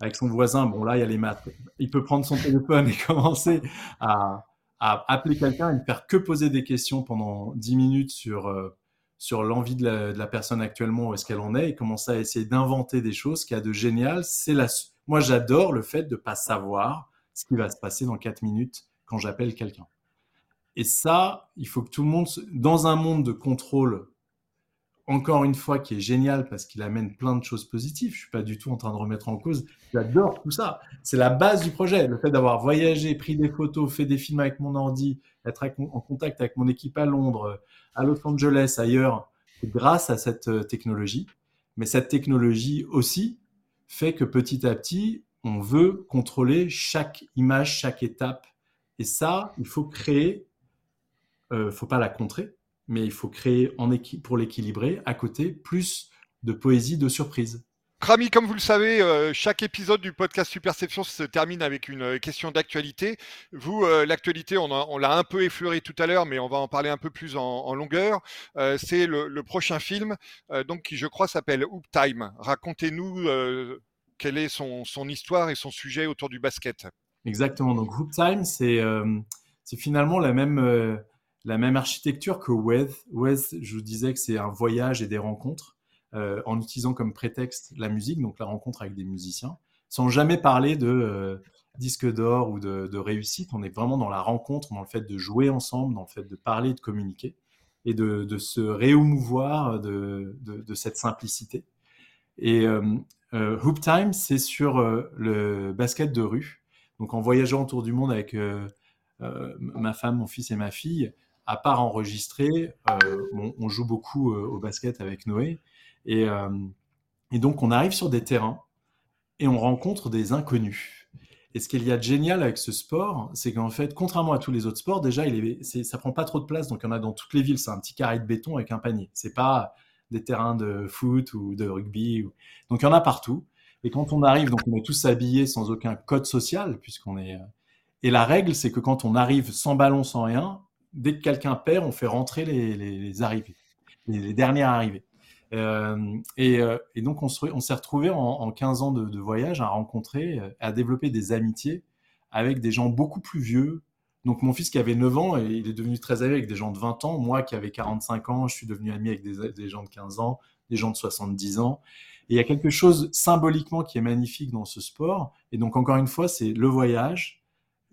S3: avec son voisin. Bon, là, il y a les maths. Il peut prendre son téléphone et commencer à, appeler quelqu'un et ne faire que poser des questions pendant 10 minutes sur, euh, l'envie de la, personne actuellement, où est-ce qu'elle en est, et commencer à essayer d'inventer des choses. Qu'il y a de génial, c'est la... Moi, j'adore le fait de ne pas savoir ce qui va se passer dans 4 minutes quand j'appelle quelqu'un. Et ça, il faut que tout le monde, dans un monde de contrôle, encore une fois, qui est génial parce qu'il amène plein de choses positives. Je suis pas du tout en train de remettre en cause. J'adore tout ça. C'est la base du projet. Le fait d'avoir voyagé, pris des photos, fait des films avec mon ordi, être en contact avec mon équipe à Londres, à Los Angeles, ailleurs, grâce à cette euh, technologie. Mais cette technologie aussi fait que petit à petit, on veut contrôler chaque image, chaque étape. Et ça, il faut créer ne euh, faut pas la contrer, mais il faut créer en pour l'équilibrer à côté plus de poésie de surprise.
S2: Rami, comme vous le savez, euh, chaque épisode du podcast Superception se termine avec une euh, question d'actualité. Vous, l'actualité, on, l'a un peu effleuré tout à l'heure, mais on va en parler un peu plus en, longueur. c'est le, prochain film, donc qui je crois s'appelle Hoop Time. Racontez-nous quelle est son, son, histoire et son sujet autour du basket.
S3: Exactement. Donc Hoop Time, c'est finalement la même la même architecture que Weth. Weth, je vous disais que c'est un voyage et des rencontres euh, en utilisant comme prétexte la musique, donc la rencontre avec des musiciens, sans jamais parler de euh, disque d'or ou de, réussite. On est vraiment dans la rencontre, dans le fait de jouer ensemble, dans le fait de parler, de communiquer et de, se réémouvoir de, de, cette simplicité. Et euh, Hoop Time, c'est sur le basket de rue. Donc en voyageant autour du monde avec ma femme, mon fils et ma fille, à part enregistrer, euh, on, joue beaucoup euh, au basket avec Noé. Euh, et, donc, on arrive sur des terrains et on rencontre des inconnus. Et ce qu'il y a de génial avec ce sport, c'est qu'en fait, contrairement à tous les autres sports, déjà, il est, ça prend pas trop de place. Donc, il y en a dans toutes les villes. C'est un petit carré de béton avec un panier. C'est pas des terrains de foot ou de rugby. Donc, il y en a partout. Et quand on arrive, donc on est tous habillés sans aucun code social, puisqu'on est. Et la règle, c'est que quand on arrive sans ballon, sans rien, dès que quelqu'un perd, on fait rentrer les, arrivées, les, dernières arrivées. Euh, euh, et, donc, on, s'est retrouvé en, 15 ans de, voyage à rencontrer, euh, à développer des amitiés avec des gens beaucoup plus vieux. Donc, mon fils qui avait 9 ans, il est devenu très ami avec des gens de 20 ans. Moi qui avais 45 ans, je suis devenu ami avec des, des gens de 15 ans, des gens de 70 ans. Et il y a quelque chose symboliquement qui est magnifique dans ce sport. Et donc, encore une fois, c'est le voyage,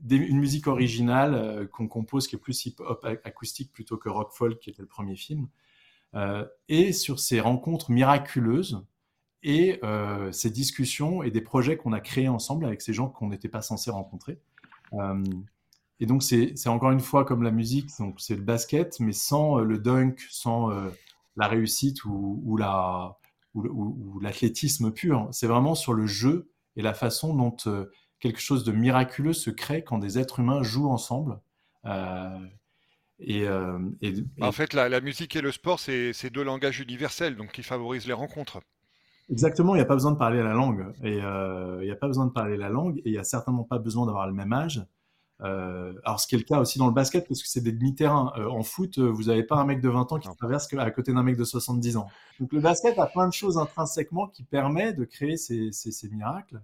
S3: une musique originale euh, qu'on compose qui est plus hip-hop acoustique plutôt que rock folk qui était le premier film, euh, et sur ces rencontres miraculeuses et euh, ces discussions et des projets qu'on a créés ensemble avec ces gens qu'on n'était pas censé rencontrer. et donc, c'est encore une fois comme la musique, donc c'est le basket, mais sans le dunk, sans la réussite ou, ou la ou, l'athlétisme pur. C'est vraiment sur le jeu et la façon dont quelque chose de miraculeux se crée quand des êtres humains jouent ensemble.
S2: Et, En fait, la, la, musique et le sport, c'est deux langages universels, donc qui favorisent les rencontres.
S3: Exactement, il n'y a pas besoin de parler la langue. Et il n'y a pas besoin de parler la langue, et il n'y a certainement pas besoin d'avoir le même âge. Euh, alors, ce qui est le cas aussi dans le basket, parce que c'est des demi-terrains. Euh, en foot, euh, vous n'avez pas un mec de 20 ans qui traverse à côté d'un mec de 70 ans. Donc, le basket a plein de choses intrinsèquement qui permettent de créer ces, ces, miracles.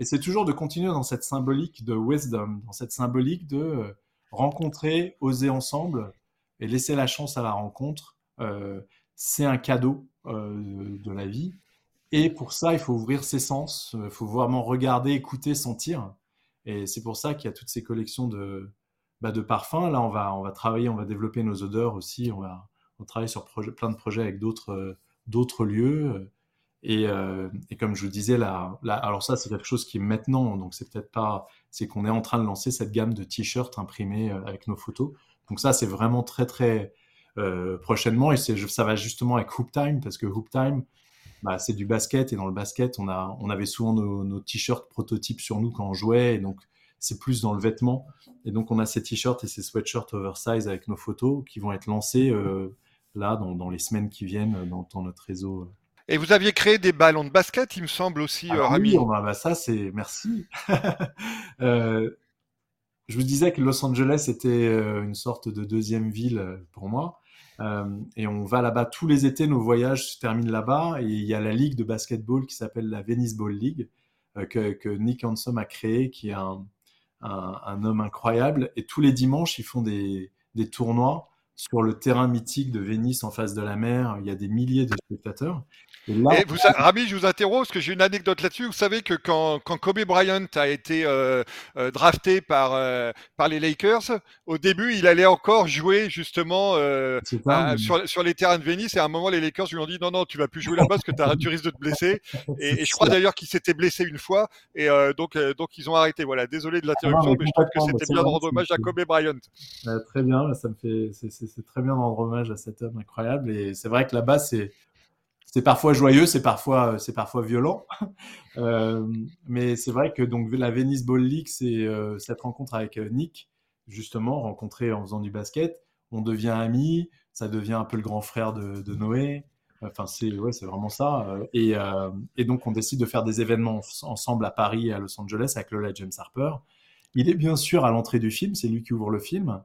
S3: Et c'est toujours de continuer dans cette symbolique de wisdom, dans cette symbolique de rencontrer, oser ensemble et laisser la chance à la rencontre. c'est un cadeau de la vie. Et pour ça, il faut ouvrir ses sens, il faut vraiment regarder, écouter, sentir. Et c'est pour ça qu'il y a toutes ces collections de, bah, parfums. Là, on va, travailler, on va développer nos odeurs aussi. On va on travaille sur plein de projets avec euh, d'autres lieux. Et, euh, et, comme je vous disais, là, alors ça, c'est quelque chose qui est maintenant. Donc, c'est peut-être pas. C'est qu'on est en train de lancer cette gamme de t-shirts imprimés euh, avec nos photos. Donc, ça, c'est vraiment très, très euh, prochainement. Et ça va justement avec Hoop Time, parce que Hoop Time, bah, c'est du basket et dans le basket, on, avait souvent nos, t-shirts prototypes sur nous quand on jouait et donc c'est plus dans le vêtement. Et donc on a ces t-shirts et ces sweatshirts oversize avec nos photos qui vont être lancés là dans, les semaines qui viennent dans, notre réseau.
S2: Et vous aviez créé des ballons de basket, il me semble aussi,
S3: euh, Rami. Oui, bah, ça c'est merci. euh, je vous disais que Los Angeles était euh, une sorte de deuxième ville pour moi. Euh, et on va là-bas tous les étés, nos voyages se terminent là-bas. Et il y a la ligue de basketball qui s'appelle la Venice Ball League, euh, que, que, Nick Hansom a créé, qui est un, un, un, homme incroyable. Et tous les dimanches, ils font des, des tournois sur le terrain mythique de Venise en face de la mer. Il y a des milliers de spectateurs.
S2: Et vous, Rami, je vous interromps parce que j'ai une anecdote là-dessus. Vous savez que quand, quand Kobe Bryant a été euh, euh, drafté par, euh, par les Lakers, au début, il allait encore jouer justement sur, sur, les terrains de Venise. Et à un moment, les Lakers lui ont dit non, non, tu vas plus jouer là-bas parce que tu risques de te blesser. Et, et je crois d'ailleurs qu'il s'était blessé une fois. Et donc, donc, ils ont arrêté. Voilà, désolé de l'interruption, ah mais je trouve que c'était bien de rendre hommage à Kobe Bryant.
S3: très bien, ça me fait, c'est très bien de rendre hommage à cet homme incroyable. Et c'est vrai que là-bas, c'est c'est parfois joyeux, c'est parfois, c'est parfois violent. euh, mais c'est vrai que donc la Venice Ball League, c'est euh, cette rencontre avec euh, Nick, justement, rencontré en faisant du basket. On devient amis, ça devient un peu le grand frère de, Noé. Enfin, c'est ouais, c'est vraiment ça. Et, et, donc, on décide de faire des événements ensemble à Paris et à Los Angeles avec Lola James Harper. Il est bien sûr à l'entrée du film, c'est lui qui ouvre le film.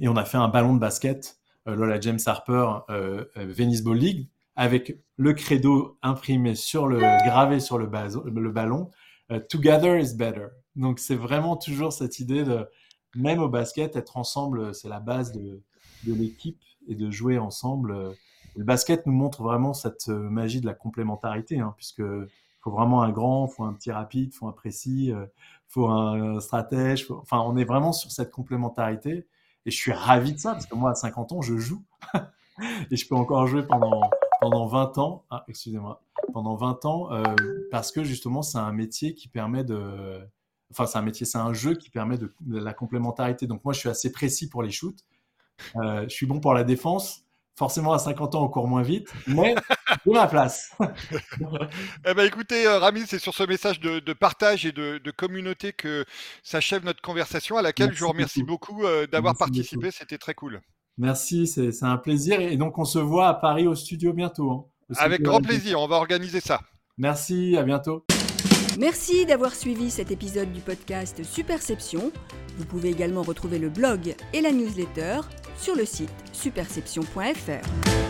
S3: Et on a fait un ballon de basket euh, Lola James Harper euh, euh, Venice Ball League avec le credo imprimé sur le gravé sur le, ballon Together is better. Donc c'est vraiment toujours cette idée de même au basket être ensemble, c'est la base de, l'équipe et de jouer ensemble. Le basket nous montre vraiment cette magie de la complémentarité, hein, puisque faut vraiment un grand, faut un petit rapide, faut un précis, faut un stratège. Enfin, on est vraiment sur cette complémentarité. Et je suis ravi de ça, parce que moi, à 50 ans, je joue. et je peux encore jouer pendant, pendant 20 ans. Ah, excusez-moi. Pendant 20 ans, euh, parce que justement, c'est un métier qui permet de. Enfin, c'est un métier, c'est un jeu qui permet de, la complémentarité. Donc, moi, je suis assez précis pour les shoots. Euh, je suis bon pour la défense. Forcément, à 50 ans, on court moins vite, mais j'ai ma place.
S2: eh ben, écoutez, euh, Rami, c'est sur ce message de, partage et de, communauté que s'achève notre conversation, à laquelle je vous remercie beaucoup, euh, d'avoir participé. C'était très cool.
S3: Merci, c'est un plaisir. Et donc, on se voit à Paris au studio bientôt. Hein,
S2: Avec grand plaisir, on va organiser ça.
S3: Merci, à bientôt.
S1: Merci d'avoir suivi cet épisode du podcast Superception. Vous pouvez également retrouver le blog et la newsletter sur le site superception.fr.